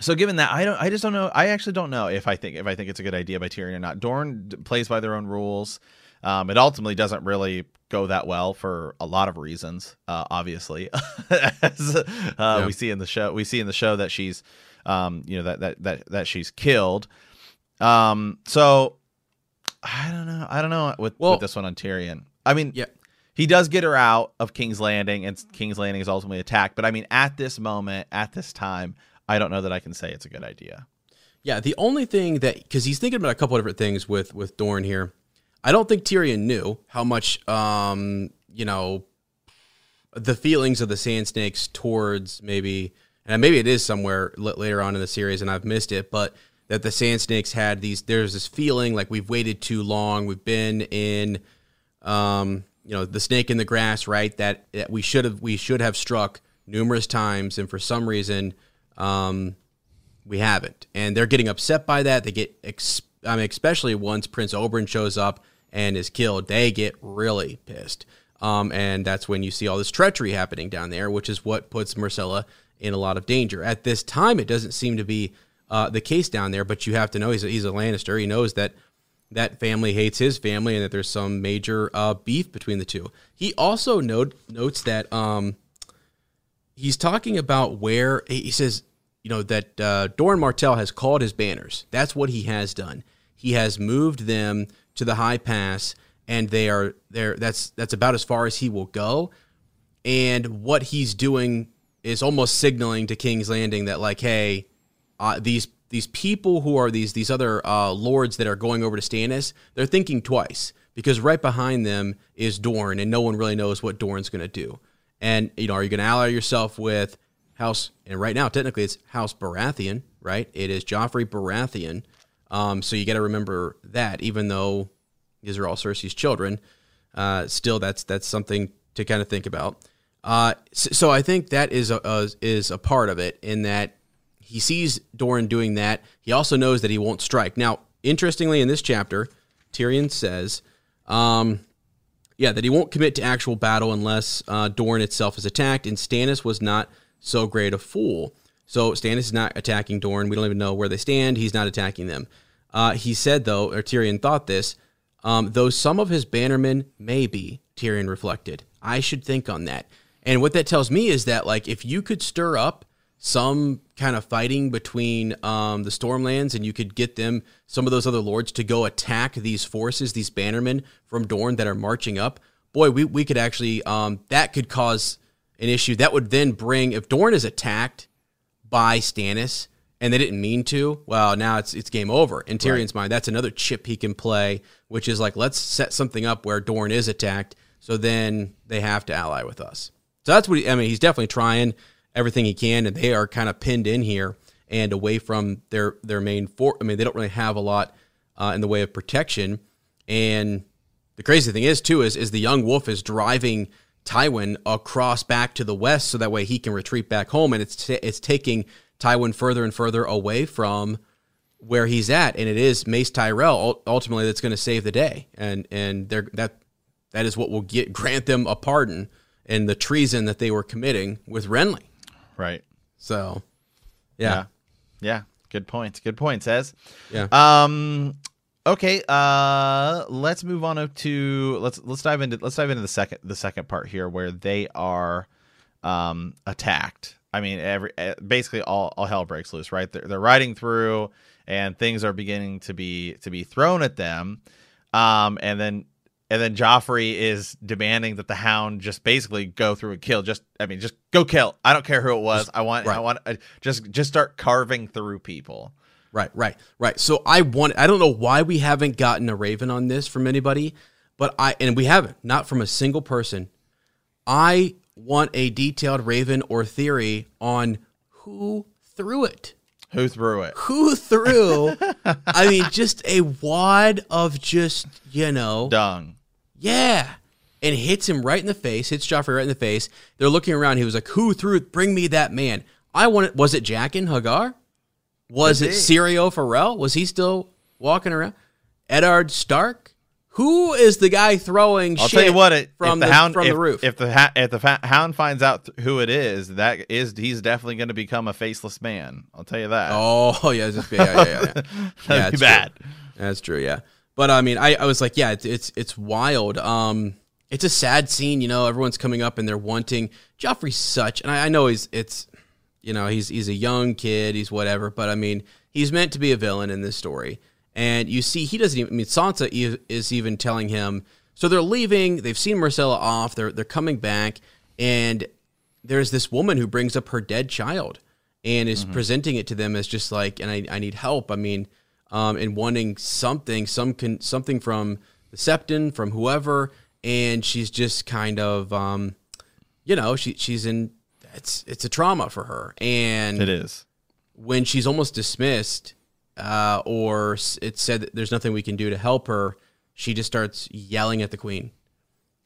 so given that, I don't, I just don't know. I actually don't know if I think if I think it's a good idea by Tyrion or not. Dorne plays by their own rules. Um, it ultimately doesn't really go that well for a lot of reasons. Uh, obviously, as uh, yeah. we see in the show, we see in the show that she's, um, you know, that that that that she's killed. Um, so I don't know. I don't know with, well, with this one on Tyrion. I mean, yeah. He does get her out of King's Landing, and King's Landing is ultimately attacked. But I mean, at this moment, at this time, I don't know that I can say it's a good idea. Yeah, the only thing that because he's thinking about a couple of different things with with Dorne here. I don't think Tyrion knew how much um, you know the feelings of the Sand Snakes towards maybe and maybe it is somewhere later on in the series, and I've missed it, but that the Sand Snakes had these. There's this feeling like we've waited too long. We've been in, um, you know, the snake in the grass, right? That, that we should have we should have struck numerous times, and for some reason, um, we haven't. And they're getting upset by that. They get, ex- I mean, especially once Prince Oberyn shows up and is killed, they get really pissed. Um, and that's when you see all this treachery happening down there, which is what puts Myrcella in a lot of danger. At this time, it doesn't seem to be uh, the case down there, but you have to know he's a, he's a Lannister. He knows that that family hates his family and that there's some major uh, beef between the two. He also note, notes that um, he's talking about where he says, you know, that uh, Doran Martell has called his banners. That's what he has done. He has moved them to the high pass, and they are there. That's that's about as far as he will go. And what he's doing is almost signaling to King's Landing that, like, hey, uh, these these people who are these these other uh, lords that are going over to Stannis, they're thinking twice because right behind them is Dorne, and no one really knows what Dorne's going to do. And you know, are you going to ally yourself with House? And right now, technically, it's House Baratheon, right? It is Joffrey Baratheon. Um, so you got to remember that, even though these are all Cersei's children, uh, still that's that's something to kind of think about. Uh, so, I think that is a, a is a part of it in that he sees Doran doing that. He also knows that he won't strike. Now, interestingly, in this chapter, Tyrion says, um, yeah, that he won't commit to actual battle unless uh, itself is attacked, and Stannis was not so great a fool. So Stannis is not attacking Dorne. We don't even know where they stand. He's not attacking them. Uh, he said, though, or Tyrion thought this, um, though some of his bannermen may be, Tyrion reflected. I should think on that. And what that tells me is that, like, if you could stir up some kind of fighting between um, the Stormlands, and you could get them, some of those other lords, to go attack these forces, these bannermen from Dorne that are marching up. Boy, we, we could actually, um, that could cause an issue. That would then bring, if Dorne is attacked by Stannis and they didn't mean to, well, now it's it's game over. In Tyrion's mind, that's another chip he can play, which is like, let's set something up where Dorne is attacked, so then they have to ally with us. So that's what he, I mean. He's definitely trying everything he can, and they are kind of pinned in here and away from their their main fort. I mean, they don't really have a lot uh, in the way of protection. And the crazy thing is, too, is is the young wolf is driving Tywin across back to the west, so that way he can retreat back home, and it's t- it's taking Tywin further and further away from where he's at, and it is Mace Tyrell ultimately that's going to save the day, and and they're, that that is what will get grant them a pardon and the treason that they were committing with Renly. Right. So, yeah, Yeah. Yeah. Good points. Good points, Ez. yeah, Um okay, uh let's move on up to let's let's dive into let's dive into the second the second part here where they are um attacked. I mean every eh, basically all all hell breaks loose, right? They're they're riding through and things are beginning to be to be thrown at them. Um and then and then Joffrey is demanding that the Hound just basically go through and kill. Just, I mean, just go kill. I don't care who it was. I want, I want, uh, just, just start carving through people. right, right, right. So I want. I don't know why we haven't gotten a Raven on this from anybody, but I and we haven't, not from a single person. I want a detailed Raven or theory on who threw it. Who threw it? Who threw? I mean, just a wad of just you know Dung. Yeah. And hits him right in the face, hits Joffrey right in the face. They're looking around. He was like, Who threw it? Bring me that man. I want it. Was it Jaqen H'ghar? Was it. Syrio Forel? Was he still walking around? Eddard Stark? Who is the guy throwing I'll shit tell you what. It from the, the hound from if, the roof? If the ha- if the fa- hound finds out th- who it is, that is he's definitely going to become a faceless man. I'll tell you that. oh, yeah, just, yeah, yeah, yeah. yeah. That'd yeah, be bad. True. That's true, yeah. But I mean, I, I was like, yeah, it's, it's it's wild. Um, it's a sad scene, you know. Everyone's coming up and they're wanting Joffrey's such, and I, I know he's it's, you know, he's he's a young kid, he's whatever. But I mean, he's meant to be a villain in this story, and you see, he doesn't even. I mean, Sansa e- is even telling him. So they're leaving. They've seen Myrcella off. They're they're coming back, and there's this woman who brings up her dead child and is presenting it to them as just like, and I, I need help. I mean, um, and wanting something, some con- something from the Septon, from whoever, and she's just kind of, um, you know, she she's in it's it's a trauma for her, and It is. when she's almost dismissed, uh, or it's said that there's nothing we can do to help her, she just starts yelling at the queen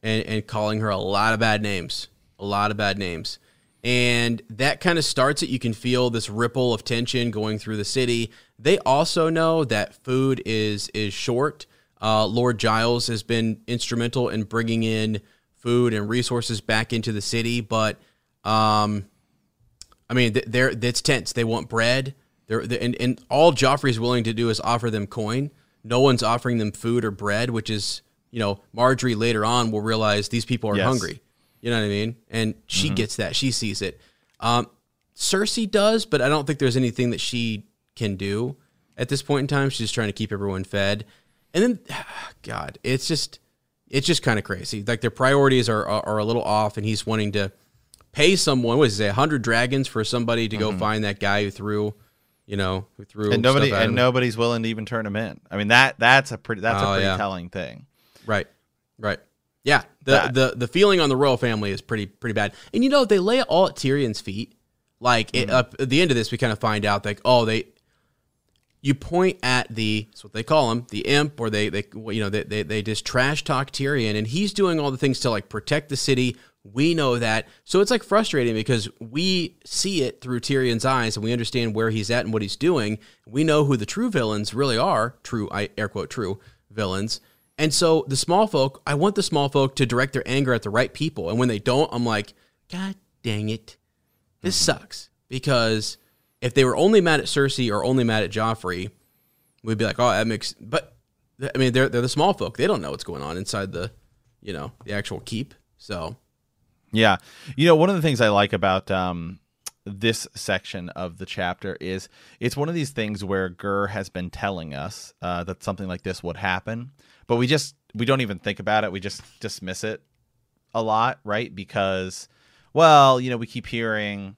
and, and calling her a lot of bad names, a lot of bad names. And that kind of starts it. You can feel this ripple of tension going through the city. They also know that food is is short. Uh, Lord Gyles has been instrumental in bringing in food and resources back into the city, but um, I mean, th- they're it's tense. They want bread. They're, they and, and all Joffrey's willing to do is offer them coin. No one's offering them food or bread, which is you know Margaery later on will realize these people are Yes. hungry. You know what I mean? And she gets that. She sees it. Um, Cersei does, but I don't think there's anything that she can do at this point in time. She's just trying to keep everyone fed. And then, God, it's just it's just kind of crazy. Like their priorities are, are are a little off, and he's wanting to pay someone. What is it? hundred dragons for somebody to go find that guy who threw, you know, who threw Mm-hmm. And nobody and him. nobody's willing to even turn him in. I mean that that's a pretty that's Oh, a pretty yeah. telling thing. Right. Right. Yeah. The, That- the the feeling on the royal family is pretty pretty bad. And you know, they lay it all at Tyrion's feet. Like it, up at the end of this, we kind of find out like, oh, they you point at the that's what they call him, the imp, or they they you know they, they they just trash talk Tyrion, and he's doing all the things to like protect the city. We know that, so it's like frustrating because we see it through Tyrion's eyes, and we understand where he's at and what he's doing. We know who the true villains really are, true I air quote true villains. And so the small folk, I want the small folk to direct their anger at the right people, and when they don't, I'm like, God dang it, this mm-hmm. sucks because if they were only mad at Cersei or only mad at Joffrey, we'd be like, oh, that makes. But I mean, they're they're the small folk. They don't know what's going on inside the, you know, the actual keep. So Yeah. You know, one of the things I like about um, this section of the chapter is it's one of these things where Gurr has been telling us uh, that something like this would happen, but we just we don't even think about it. We just dismiss it a lot, right? Because, well, you know, we keep hearing.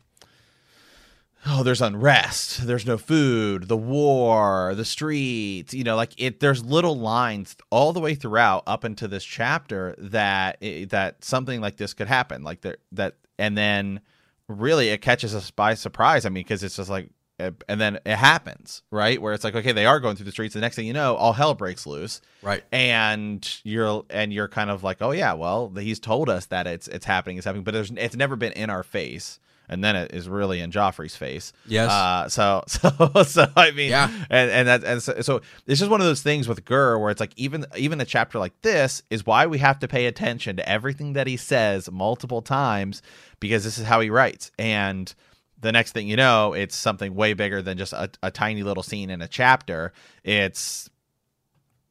Oh, there's unrest. There's no food. The war, the streets. You know, like it. There's little lines all the way throughout up into this chapter that eh, that something like this could happen. Like there that, and then really it catches us by surprise. I mean, because it's just like, eh, and then it happens, right? Where it's like, okay, they are going through the streets. The next thing you know, all hell breaks loose right, and you're and you're kind of like, oh yeah, well he's told us that it's it's happening, it's happening, but there's it's never been in our face, and then it is really in Joffrey's face. Yes. Uh, so so so I mean, Yeah. and and that and so, so it's just one of those things with Gurr where it's like even even a chapter like this is why we have to pay attention to everything that he says multiple times because this is how he writes and. The next thing you know, it's something way bigger than just a, a tiny little scene in a chapter. It's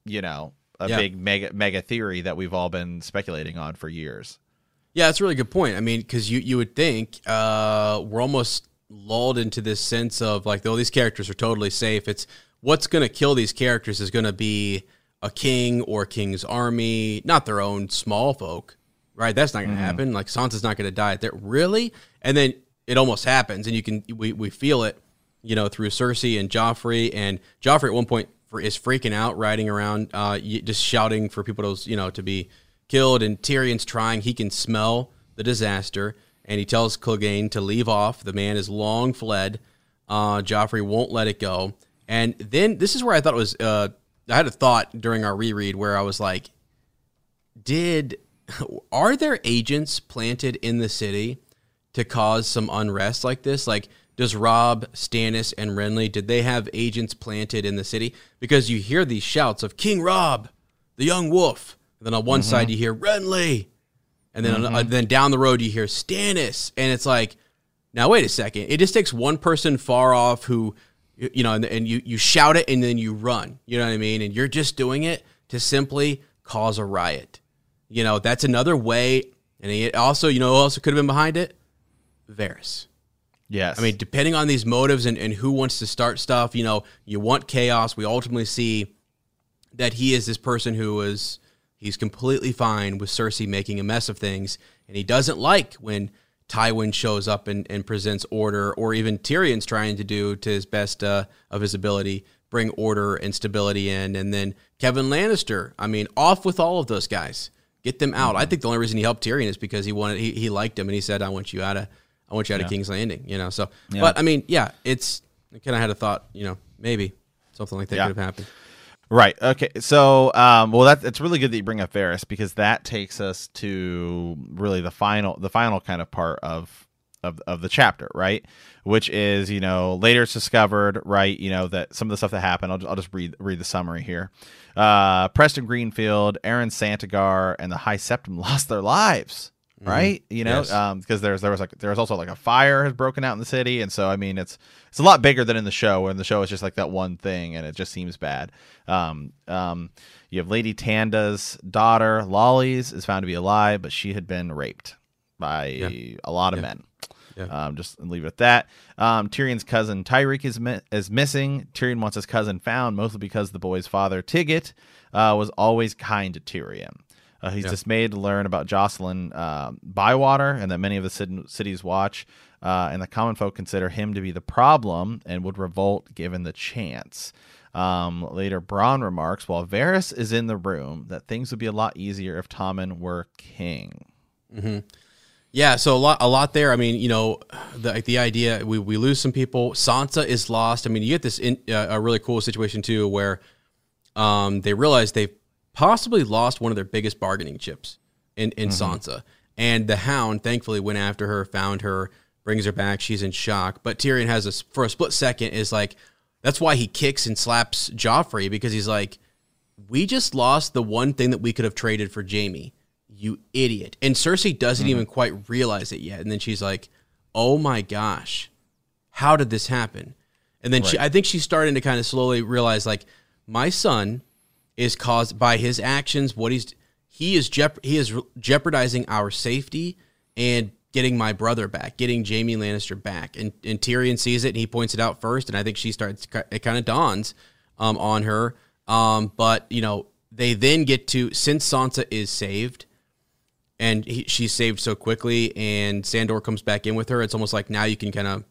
you know a Yeah. big mega mega theory that we've all been speculating on for years. Yeah, that's a really good point. I mean, because you you would think uh, we're almost lulled into this sense of like, though these characters are totally safe. It's what's going to kill these characters is going to be a king or a king's army, not their own small folk, right? That's not going to happen. Like Sansa's not going to die there, really. And then it almost happens, and you can we we feel it, you know, through Cersei and Joffrey. And Joffrey at one point for, is freaking out, riding around, uh, just shouting for people to you know to be killed. And Tyrion's trying; he can smell the disaster, and he tells Clegane to leave off. The man is long fled. Uh, Joffrey won't let it go. And then this is where I thought it was. Uh, I had a thought during our reread where I was like, did are there agents planted in the city to cause some unrest like this? Like, does Robb, Stannis, and Renly did they have agents planted in the city? Because you hear these shouts of King Robb, the young wolf, and then on one side you hear Renly, and then on, uh, then down the road you hear Stannis, and it's like, now wait a second, it just takes one person far off who, you know, and, and you you shout it and then you run, you know what I mean, and you're just doing it to simply cause a riot. You know, that's another way. And he also, you know, who else could have been behind it? Varys. Yes. I mean, depending on these motives and, and who wants to start stuff, you know, you want chaos. We ultimately see that he is this person who is he's completely fine with Cersei making a mess of things, and he doesn't like when Tywin shows up and, and presents order, or even Tyrion's trying to do to his best uh, of his ability bring order and stability in, and then Kevan Lannister. I mean, off with all of those guys, get them out. I think the only reason he helped Tyrion is because he wanted he, he liked him and he said, "I want you out of I want you out of King's Landing. You know, so but I mean, yeah, it's I kind of had a thought. You know, maybe something like that Yeah. could have happened. Right. Okay. So, um, well, that it's really good that you bring up Varys because that takes us to really the final, the final kind of part of of of the chapter, right? Which is, you know, later it's discovered, right? You know that some of the stuff that happened. I'll just, I'll just read read the summary here. Uh, Preston Greenfield, Aron Santagar, and the High Septon lost their lives. Right, you know, Yes. um, because there's there was like there was also like a fire has broken out in the city, and so I mean it's it's a lot bigger than in the show. And the show is just like that one thing, and it just seems bad. Um, um, you have Lady Tanda's daughter, Lollys, is found to be alive, but she had been raped by a lot of Yeah. men. Yeah. Um, just leave it at that. Um, Tyrion's cousin Tyrek is mi- is missing. Tyrion wants his cousin found, mostly because the boy's father Tygett uh, was always kind to Tyrion. Uh, he's Yeah. dismayed to learn about Jacelyn uh, Bywater and that many of the cit- cities watch, uh, and the common folk consider him to be the problem and would revolt given the chance. Um, later, Bronn remarks, while Varys is in the room, that things would be a lot easier if Tommen were king. Yeah, so a lot, a lot there. I mean, you know, the like the idea we, we lose some people. Sansa is lost. I mean, you get this in, uh, a really cool situation too, where um, they realize they've possibly lost one of their biggest bargaining chips in in mm-hmm. Sansa, and the Hound thankfully went after her, found her, brings her back. She's in shock, but Tyrion has a for a split second is like, that's why he kicks and slaps Joffrey because he's like, we just lost the one thing that we could have traded for Jaime. You idiot. And Cersei doesn't mm-hmm. even quite realize it yet. And then she's like, oh my gosh, how did this happen? And then she, I think she's starting to kind of slowly realize, like, my son is caused by his actions. What he's he is jep- he is jeopardizing our safety and getting my brother back, getting Jaime Lannister back. And and Tyrion sees it and he points it out first. And I think she starts it kind of dawns um, on her. Um, but you know they then get to since Sansa is saved and he, she's saved so quickly, and Sandor comes back in with her. It's almost like now you can kind of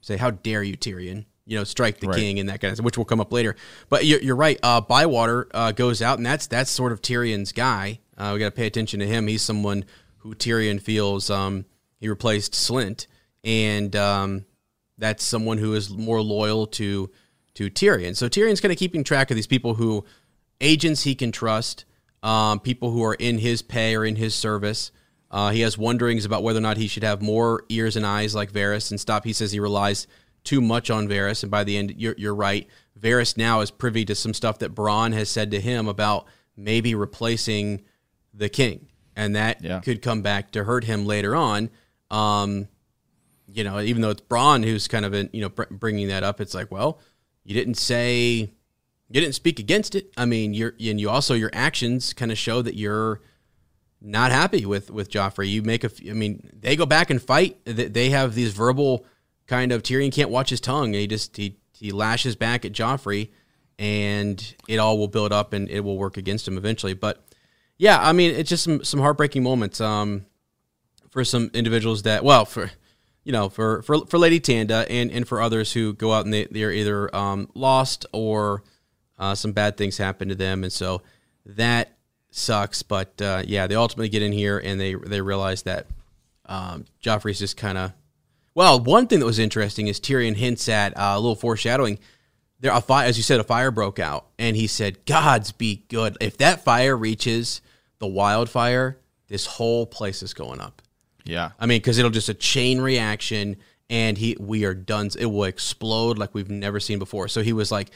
say, "How dare you, Tyrion?" You know, strike the Right. king and that kind of, which will come up later. But you're, you're right. Uh, Bywater uh, goes out, and that's that's sort of Tyrion's guy. Uh, we got to pay attention to him. He's someone who Tyrion feels um, he replaced Slynt, and um, that's someone who is more loyal to to Tyrion. So Tyrion's kind of keeping track of these people who agents he can trust, um, people who are in his pay or in his service. Uh, he has wonderings about whether or not he should have more ears and eyes like Varys and stop. He says he relies too much on Varys, and by the end, you're, you're right. Varys now is privy to some stuff that Bronn has said to him about maybe replacing the king, and that Yeah. could come back to hurt him later on. Um, you know, even though it's Bronn who's kind of in, you know br- bringing that up, it's like, well, you didn't say, you didn't speak against it. I mean, you're and you also your actions kind of show that you're not happy with with Joffrey. You make a, f- I mean, they go back and fight. They have these verbal kind of Tyrion can't watch his tongue. He just he he lashes back at Joffrey, and it all will build up and it will work against him eventually. But yeah, I mean, it's just some some heartbreaking moments. Um, for some individuals that well for you know for for, for lady tanda and and for others who go out and they, they're either um, lost or uh, some bad things happen to them and so that sucks but uh, yeah they ultimately get in here and they they realize that um, joffrey's just kind of well one thing that was interesting is tyrion hints at uh, a little foreshadowing there a fire as you said a fire broke out and he said gods be good if that fire reaches the wildfire this whole place is going up Yeah. I mean, because it'll just a chain reaction, and he we are done. It will explode like we've never seen before. So he was like,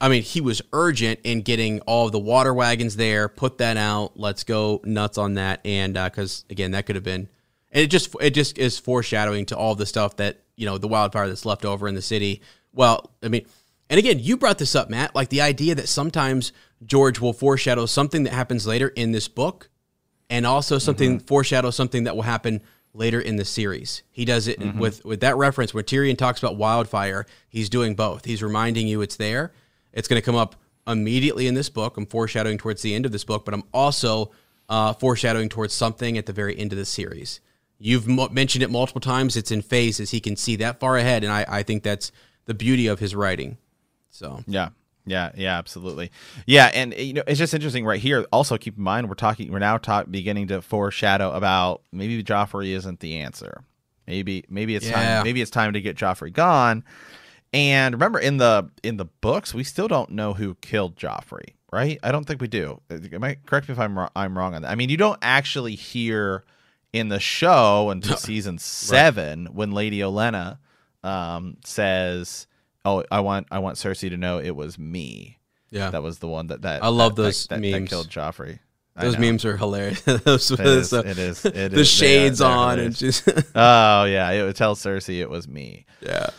I mean, he was urgent in getting all the water wagons there. Put that out. Let's go nuts on that. And because again, that could have been, and it just it just is foreshadowing to all the stuff that you know the wildfire that's left over in the city. Well, I mean, and again, you brought this up, Matt, like the idea that sometimes George will foreshadow something that happens later in this book and also something foreshadow something that will happen later in the series. He does it with with that reference where Tyrion talks about wildfire. He's doing both. He's reminding you it's there. It's going to come up immediately in this book. I'm foreshadowing towards the end of this book, but I'm also uh, foreshadowing towards something at the very end of the series. You've mo- mentioned it multiple times. It's in phases. He can see that far ahead, and I, I think that's the beauty of his writing. So Yeah. Yeah, yeah, absolutely. Yeah, and you know, it's just interesting right here. Also, keep in mind we're talking we're now talk, beginning to foreshadow about maybe Joffrey isn't the answer. Maybe maybe it's Yeah. time maybe it's time to get Joffrey gone. And remember in the in the books, we still don't know who killed Joffrey, right? I don't think we do. Am I correct me if I'm wrong, I'm wrong on that. I mean, you don't actually hear in the show until season 7 when Lady Olenna um, says, "Oh, I want I want Cersei to know it was me." Yeah. That was the one that that I love that- those that, that, that killed Joffrey. Those memes are hilarious. Those- It is, so- it is, it the is. Are- shades they're on and just Oh yeah, it would tell Cersei it was me. yeah.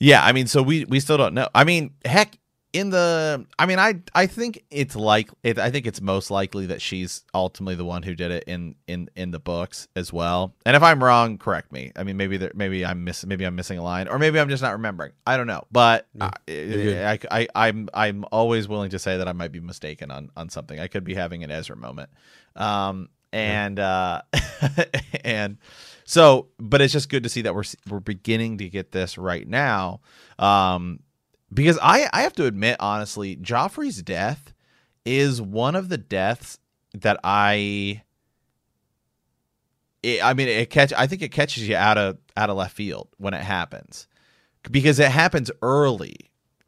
Yeah, I mean, so we we still don't know. I mean, heck, in the, I mean, I I think it's like, it, I think it's most likely that she's ultimately the one who did it in in in the books as well. And if I'm wrong, correct me. I mean, maybe there, maybe I'm missing, maybe I'm missing a line, or maybe I'm just not remembering. I don't know, but Yeah, I, good. I, I I'm I'm always willing to say that I might be mistaken on on something. I could be having an Ezra moment. Um, and uh, and so, but it's just good to see that we're we're beginning to get this right now. Um, because I I have to admit honestly, Joffrey's death is one of the deaths that I. It, I mean, it catch. I think it catches you out of out of left field when it happens, because it happens early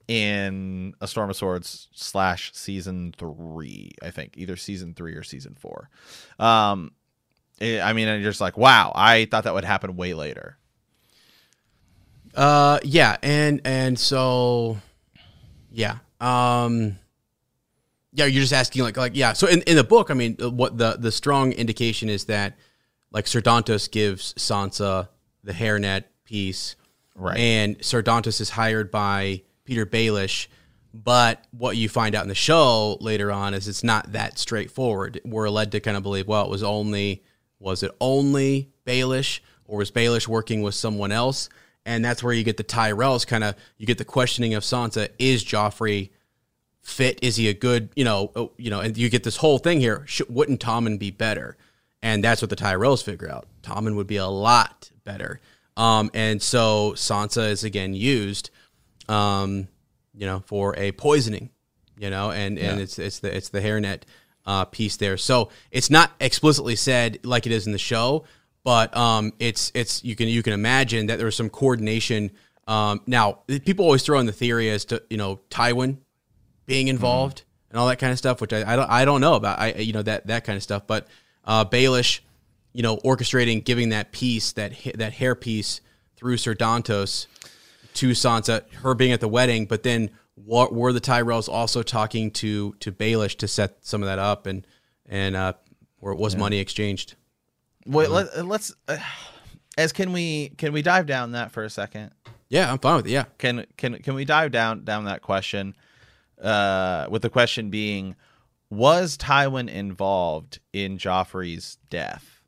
in a Storm of Swords slash season three. I think either season three or season four. Um, it- I mean, and you're just like, wow, I thought that would happen way later. Uh, yeah, and and so, yeah, um, yeah, you're just asking like like yeah. So in, in the book, I mean, uh, what the the strong indication is that like Ser Dontos gives Sansa the hairnet piece, Right. And Ser Dontos is hired by Petyr Baelish, but what you find out in the show later on is it's not that straightforward. We're led to kind of believe, well, it was only was it only Baelish or was Baelish working with someone else? And that's where you get the Tyrells kind of you get the questioning of Sansa: Is Joffrey fit? Is he a good, you know, oh, you know? And you get this whole thing here. Sh- wouldn't Tommen be better? And that's what the Tyrells figure out. Tommen would be a lot better. Um, and so Sansa is again used, um, you know, for a poisoning, you know, and and it's it's the it's the hairnet uh, piece there. So it's not explicitly said like it is in the show, but um, it's it's you can you can imagine that there was some coordination. Um, now people always throw in the theory as to you know Tywin being involved and all that kind of stuff, which I, I don't I don't know about. I you know that that kind of stuff, but uh, Baelish, you know, orchestrating giving that piece that that hair piece through Ser Dontos to Sansa, her being at the wedding, but then what were the Tyrells also talking to to Baelish to set some of that up and and uh, where it was money exchanged? Wait, let, let's. Uh, as can we can we dive down that for a second? Yeah, I'm fine with it. Yeah, Can can can we dive down down that question? Uh, with the question being, was Tywin involved in Joffrey's death?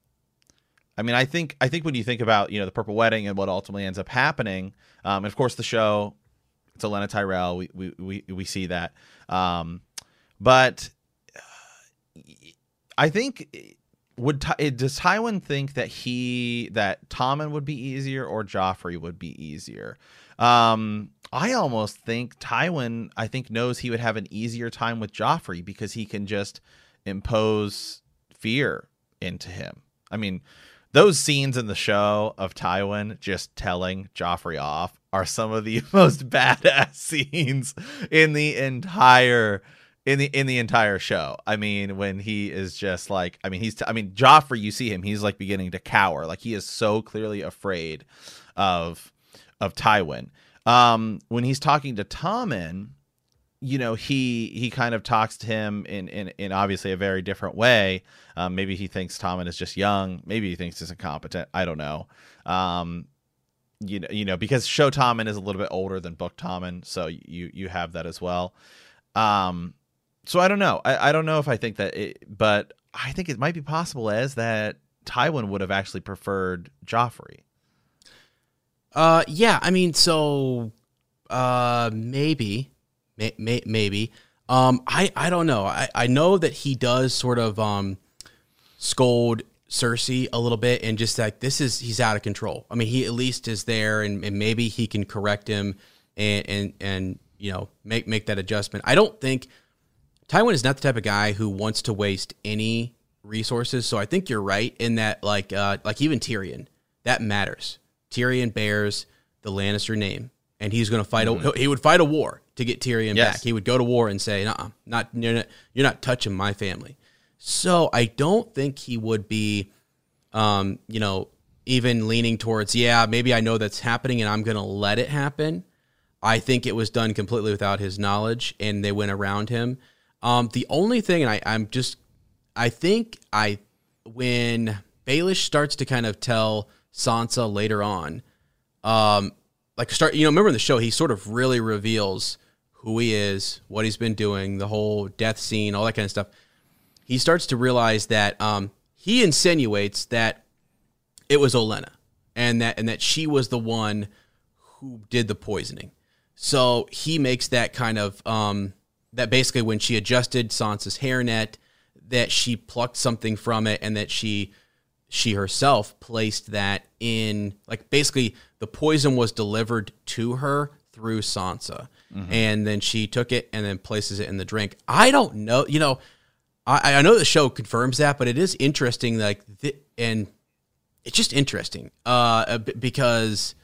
I mean, I think I think when you think about you know the Purple Wedding and what ultimately ends up happening, um, and of course the show, it's Olenna Tyrell. We we we, we see that, um, but uh, I think would does Tywin think that he that Tommen would be easier or Joffrey would be easier? Um, I almost think Tywin I think knows he would have an easier time with Joffrey because he can just impose fear into him. I mean, those scenes in the show of Tywin just telling Joffrey off are some of the most badass scenes in the entire in the in the entire show. I mean, when he is just like, I mean, he's, I mean, Joffrey, you see him, he's like beginning to cower, like he is so clearly afraid of of Tywin. Um, when he's talking to Tommen, you know, he he kind of talks to him in in, in obviously a very different way. Um, maybe he thinks Tommen is just young. Maybe he thinks he's incompetent. I don't know. Um, you know, you know, because show Tommen is a little bit older than book Tommen, so you you have that as well. Um, so I don't know. I, I don't know if I think that, it, but I think it might be possible as that Tywin would have actually preferred Joffrey. Uh, yeah. I mean, so, uh, maybe, may, may, maybe. Um, I, I don't know. I, I know that he does sort of um scold Cersei a little bit and just like this is he's out of control. I mean, he at least is there, and, and maybe he can correct him and and and you know make make that adjustment. I don't think Tywin is not the type of guy who wants to waste any resources. So I think you're right in that, like, uh, like even Tyrion, that matters. Tyrion bears the Lannister name, and he's going to fight. A, he would fight a war to get Tyrion Yes. back. He would go to war and say, "No, not you're, not you're not touching my family." So I don't think he would be, um, you know, even leaning towards, yeah, maybe I know that's happening and I'm going to let it happen. I think it was done completely without his knowledge, and they went around him. Um, the only thing, and I, I'm just, I think I, when Baelish starts to kind of tell Sansa later on, um, like start, you know, remember in the show, he sort of really reveals who he is, what he's been doing, the whole death scene, all that kind of stuff. He starts to realize that um, he insinuates that it was Olenna, and that and that she was the one who did the poisoning. So he makes that kind of um, that basically when she adjusted Sansa's hairnet, that she plucked something from it, and that she she herself placed that in like basically the poison was delivered to her through Sansa, and then she took it and then places it in the drink. I don't know, you know. I, I know the show confirms that, but it is interesting, like, th- and it's just interesting, uh, because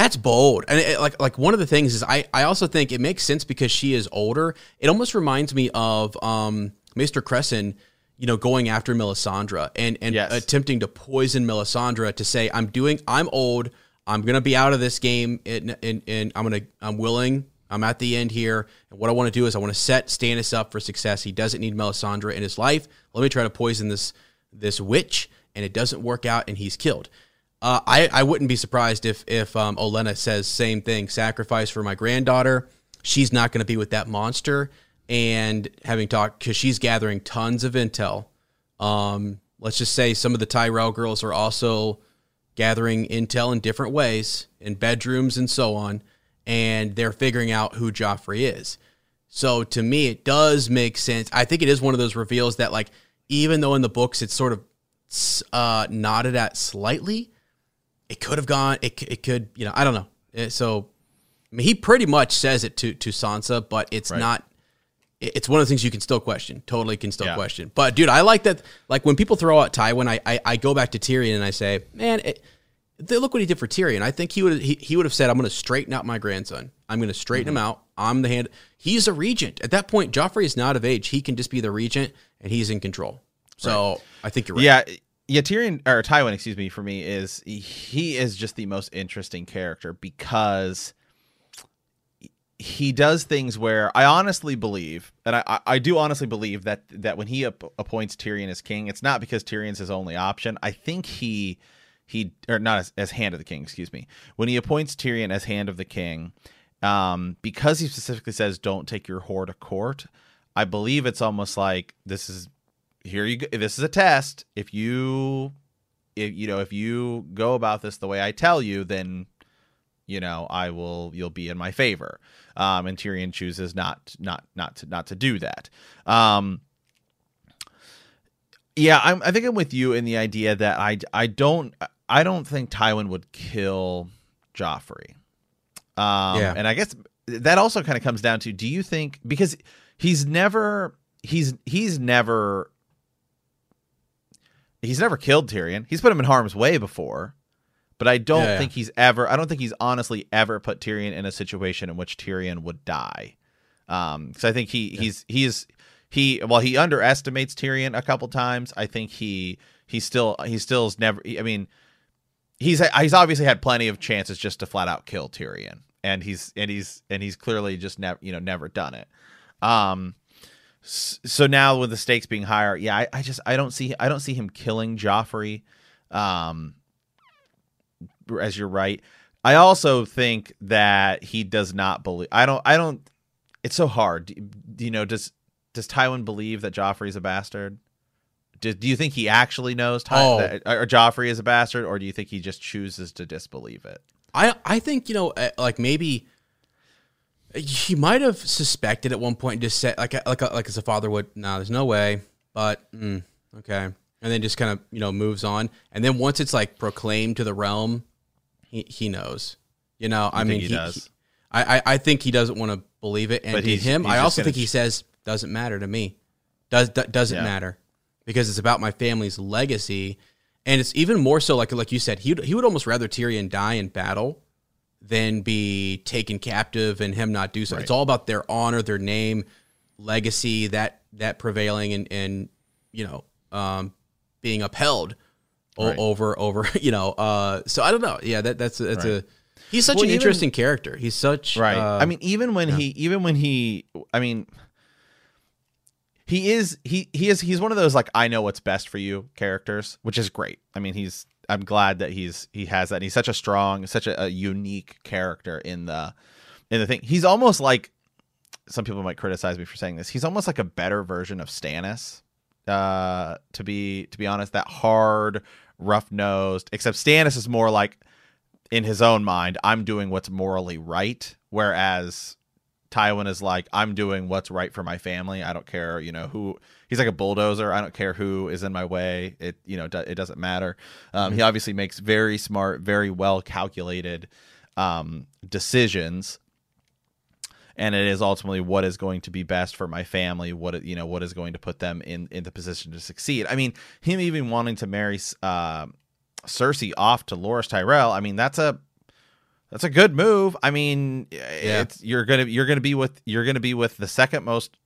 that's bold. And it, like, like one of the things is, I, I also think it makes sense because she is older. It almost reminds me of um, Maester Cressen, you know, going after Melisandre and and Yes. attempting to poison Melisandre to say, I'm doing, I'm old, I'm gonna be out of this game, and and, and I'm gonna, I'm willing. I'm at the end here, and what I want to do is I want to set Stannis up for success. He doesn't need Melisandre in his life. Let me try to poison this this witch, and it doesn't work out, and he's killed. Uh, I I wouldn't be surprised if if um, Olenna says same thing. Sacrifice for my granddaughter. She's not going to be with that monster. And having talked because she's gathering tons of intel. Um, let's just say some of the Tyrell girls are also gathering intel in different ways in bedrooms and so on, and they're figuring out who Joffrey is. So to me, it does make sense. I think it is one of those reveals that, like, even though in the books it's sort of uh, nodded at slightly, it could have gone. It, it could, you know, I don't know. Eh, So, I mean, he pretty much says it to to Sansa, but it's Right. not. It's one of the things you can still question. Totally can still Yeah. question. But dude, I like that. Like when people throw out Tywin, I I, I go back to Tyrion and I say, man, it, look what he did for Tyrion. I think he would he, he would have said, I'm going to straighten out my grandson. I'm going to straighten Mm-hmm. him out. I'm the hand. He's a regent at that point. Joffrey is not of age. He can just be the regent, and he's in control. So I think you're right. Yeah, yeah. Tyrion or Tywin, excuse me, for me is he is just the most interesting character because he does things where I honestly believe, and I, I- do honestly believe that that when he ap- appoints Tyrion as king, it's not because Tyrion's his only option. I think he he or not as, as hand of the king, excuse me. When he appoints Tyrion as hand of the king, um, because he specifically says don't take your whore to court. I believe it's almost like this is here you go. This is a test. If you, if you know, if you go about this the way I tell you, then you know I will. You'll be in my favor. Um, and Tyrion chooses not, not, not to, not to do that. Um, yeah, I'm, I think I'm with you in the idea that I, I don't, I don't think Tywin would kill Joffrey. Um, Yeah. and I guess that also kind of comes down to do you think because he's never he's he's never he's never killed Tyrion. He's put him in harm's way before, but I don't Yeah, yeah. think he's ever I don't think he's honestly ever put Tyrion in a situation in which Tyrion would die. Um because I think he he's he's he while he underestimates Tyrion a couple times, I think he he still he still's never I mean he's he's obviously had plenty of chances just to flat out kill Tyrion, and he's and he's and he's clearly just never you know never done it. Um, so now with the stakes being higher, yeah, I, I just I don't see I don't see him killing Joffrey. Um, as you're right, I also think that he does not believe. I don't. I don't. It's so hard. You know? Does does Tywin believe that Joffrey's a bastard? Do, do you think he actually knows Ty- Oh. that or Joffrey is a bastard, or do you think he just chooses to disbelieve it? I I think you know uh, like maybe he might have suspected at one point and just said like like like as a father would nah there's no way but mm, okay. And then just kind of you know moves on. And then once it's like proclaimed to the realm he he knows. You know I mean he does? I, I I think he doesn't want to believe it. And But to he's- him he's I also think he says doesn't matter to me. Does do- doesn't Yeah. matter. Because it's about my family's legacy. And it's even more so like like you said, he he would almost rather Tyrion die in battle than be taken captive and him not do so. Right. It's all about their honor, their name, legacy, that that prevailing and and you know um, being upheld o- Right. over over you know. Uh, so I don't know. Yeah, that that's that's Right. a he's such Well, an even- interesting character. He's such right uh, i mean even when he even when he i mean he is he he is he's one of those like i know what's best for you characters which is great i mean he's i'm glad that he's he has that and he's such a strong such a, a unique character in the in the thing he's almost like some people might criticize me for saying this he's almost like a better version of stannis uh to be to be honest that hard rough nosed except stannis is more like in his own mind, I'm doing what's morally right, whereas Tywin is like, I'm doing what's right for my family. I don't care, you know, who. He's like a bulldozer. I don't care who is in my way. It, you know, it doesn't matter. Um, He obviously makes very smart, very well calculated um, decisions, and it is ultimately what is going to be best for my family. What you know, what is going to put them in in the position to succeed. I mean, him even wanting to marry. Uh, Cersei off to Loras Tyrell, I mean that's a that's a good move. I mean, it's you're gonna you're gonna be with you're gonna be with the second most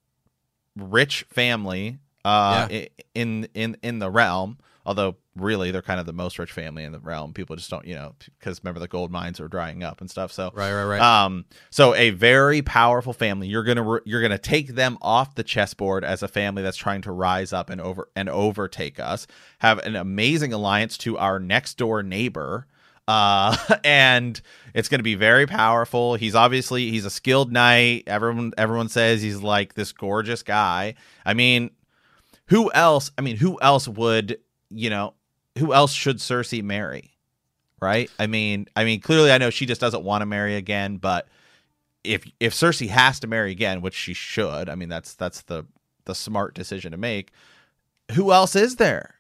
rich family uh Yeah. in in in the realm. Although really they're kind of the most rich family in the realm. People just don't you know because remember the gold mines are drying up and stuff. So right, right, right. um, so a very powerful family. You're gonna re- you're gonna take them off the chessboard as a family that's trying to rise up and over and overtake us. Have an amazing alliance to our next door neighbor, uh, and it's gonna be very powerful. He's obviously he's a skilled knight. Everyone everyone says he's like this gorgeous guy. I mean, who else? I mean, who else would you know? Who else should Cersei marry? right? I mean, I mean, clearly, I know she just doesn't want to marry again. But if if Cersei has to marry again, which she should, I mean, that's that's the the smart decision to make. Who else is there?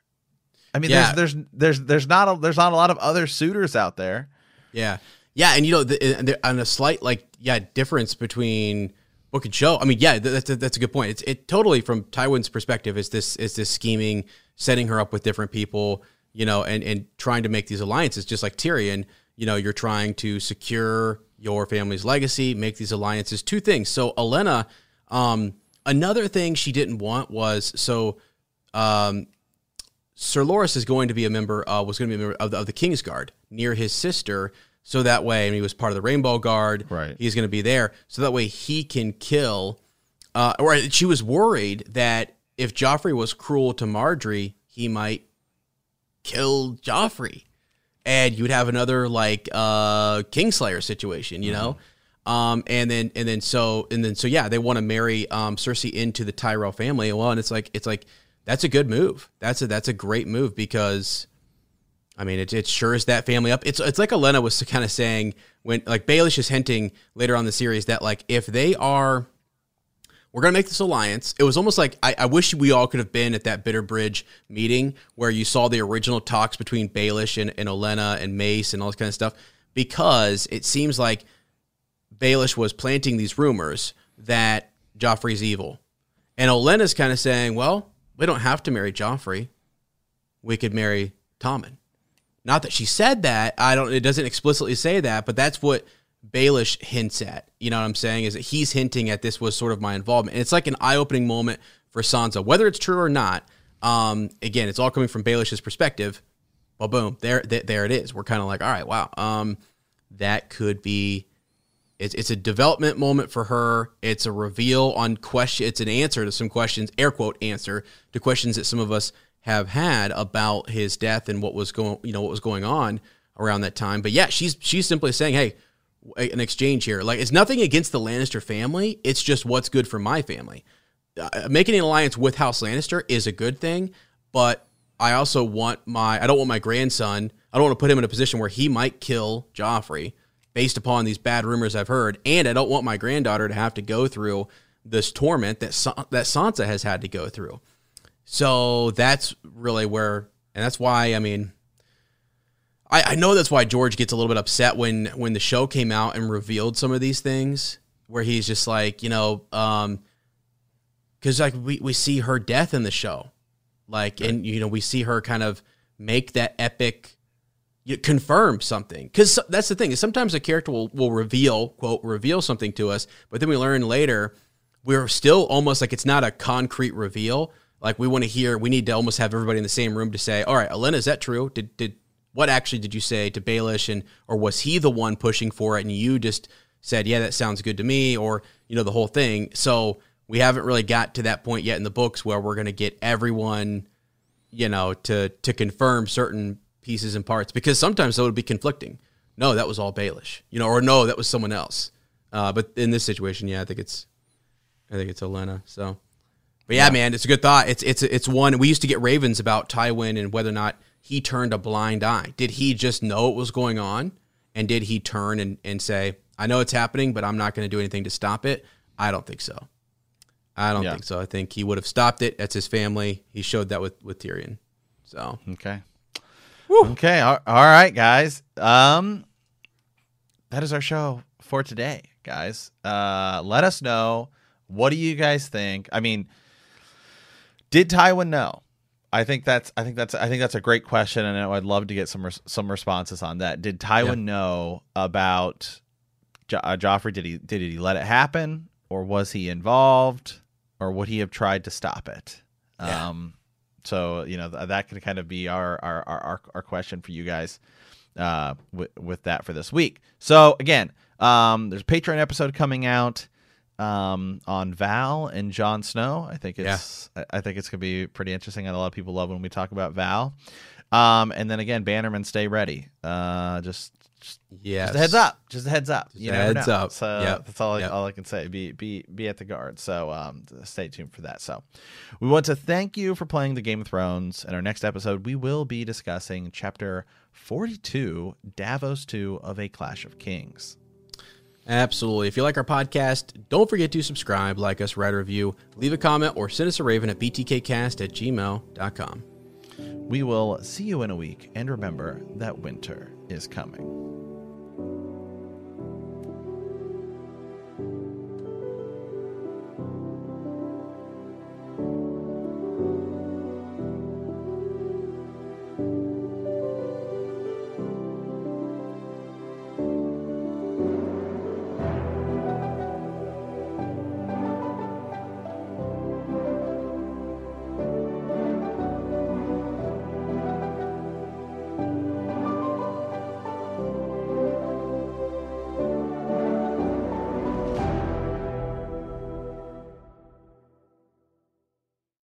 I mean, Yeah. there's there's there's there's not a, there's not a lot of other suitors out there. Yeah, yeah, and you know, the, and there- and a slight like yeah difference between book and show. I mean, yeah, that's a, that's a good point. It's it totally from Tywin's perspective is this is this scheming, setting her up with different people, you know, and and trying to make these alliances, just like Tyrion. You know, you're trying to secure your family's legacy, make these alliances. Two things. So Olenna, um, another thing she didn't want was so. Um, Sir Loras is going to be a member, uh, was going to be a member of the, of the King's Guard near his sister. So that way, and he was part of the Rainbow Guard. Right. He's going to be there. So that way he can kill. Uh, or she was worried that if Joffrey was cruel to Margaery, he might kill Joffrey. And you'd have another like uh, Kingslayer situation, you know? Um, and then and then so and then so yeah, they want to marry um, Cersei into the Tyrell family. Well, and it's like it's like that's a good move. That's a that's a great move because I mean it it shores that family up. It's it's like Olenna was kind of saying when like Baelish is hinting later on the series that like if they are we're gonna make this alliance. It was almost like I, I wish we all could have been at that Bitter Bridge meeting where you saw the original talks between Baelish and, and Olenna and Mace and all this kind of stuff, because it seems like Baelish was planting these rumors that Joffrey's evil. And Olenna's kind of saying, well, we don't have to marry Joffrey. We could marry Tommen. Not that she said that. I don't it doesn't explicitly say that, but that's what Baelish hints at. You know what I'm saying? Is that he's hinting at this was sort of my involvement. And it's like an eye-opening moment for Sansa, whether it's true or not. Um, again, it's all coming from Baelish's perspective. Well, boom, there, there, there it is. We're kind of like, all right, wow, um, that could be. It's it's a development moment for her. It's a reveal on question. It's an answer to some questions, air quote answer to questions that some of us have had about his death and what was going, you know, what was going on around that time. But yeah, she's she's simply saying, hey, an exchange here. Like it's nothing against the Lannister family. It's just what's good for my family. Uh, making an alliance with House Lannister is a good thing, but I also want my I don't want my grandson. I don't want to put him in a position where he might kill Joffrey based upon these bad rumors I've heard, and I don't want my granddaughter to have to go through this torment that Sa- that Sansa has had to go through. So that's really where, and that's why I mean, I, I know that's why George gets a little bit upset when when the show came out and revealed some of these things, where he's just like, you know, um, because like we we see her death in the show, like, and you know we see her kind of make that epic you confirm something. Because that's the thing is sometimes a character will, will reveal quote reveal something to us but then we learn later we're still almost like it's not a concrete reveal. Like we want to hear we need to almost have everybody in the same room to say all right Olenna is that true? Did did what actually did you say to Baelish and or was he the one pushing for it and you just said yeah that sounds good to me or you know the whole thing. So we haven't really got to that point yet in the books where we're going to get everyone you know to to confirm certain pieces and parts because sometimes that would be conflicting. No, that was all Baelish, you know, or no, that was someone else. Uh, but in this situation, yeah, I think it's, I think it's Olenna. So, but yeah, yeah, man, it's a good thought. It's it's it's one we used to get ravens about Tywin and whether or not he turned a blind eye. Did he just know it was going on, and did he turn and and say, "I know it's happening, but I'm not going to do anything to stop it"? I don't think so. I don't yeah. think so. I think he would have stopped it. That's his family. He showed that with with Tyrion. So okay. Woo. Okay, all, all right, guys. Um, that is our show for today, guys. Uh, let us know what do you guys think. I mean, did Tywin know? I think that's I think that's I think that's a great question, and I'd love to get some res- some responses on that. Did Tywin yeah. know about jo- uh, Joffrey? Did he did he let it happen, or was he involved, or would he have tried to stop it? Yeah. Um, so you know th- that can kind of be our our our, our question for you guys uh, with with that for this week. So again, um, there's a Patreon episode coming out um, on Val and Jon Snow. I think it's yeah. I, I think it's gonna be pretty interesting, and a lot of people love when we talk about Val. Um, and then again, Bannerman, stay ready. Uh, just yeah, just a heads up. Just a heads up. Just you heads know. up. So yep. that's all I, yep. all I can say. Be be be at the guard. So um, stay tuned for that. So we want to thank you for playing the Game of Thrones. In our next episode, we will be discussing chapter forty-two, Davos Two of A Clash of Kings. Absolutely. If you like our podcast, don't forget to subscribe, like us, write a review, leave a comment, or send us a raven at btkcast at gmail.com. We will see you in a week, and remember that winter is coming.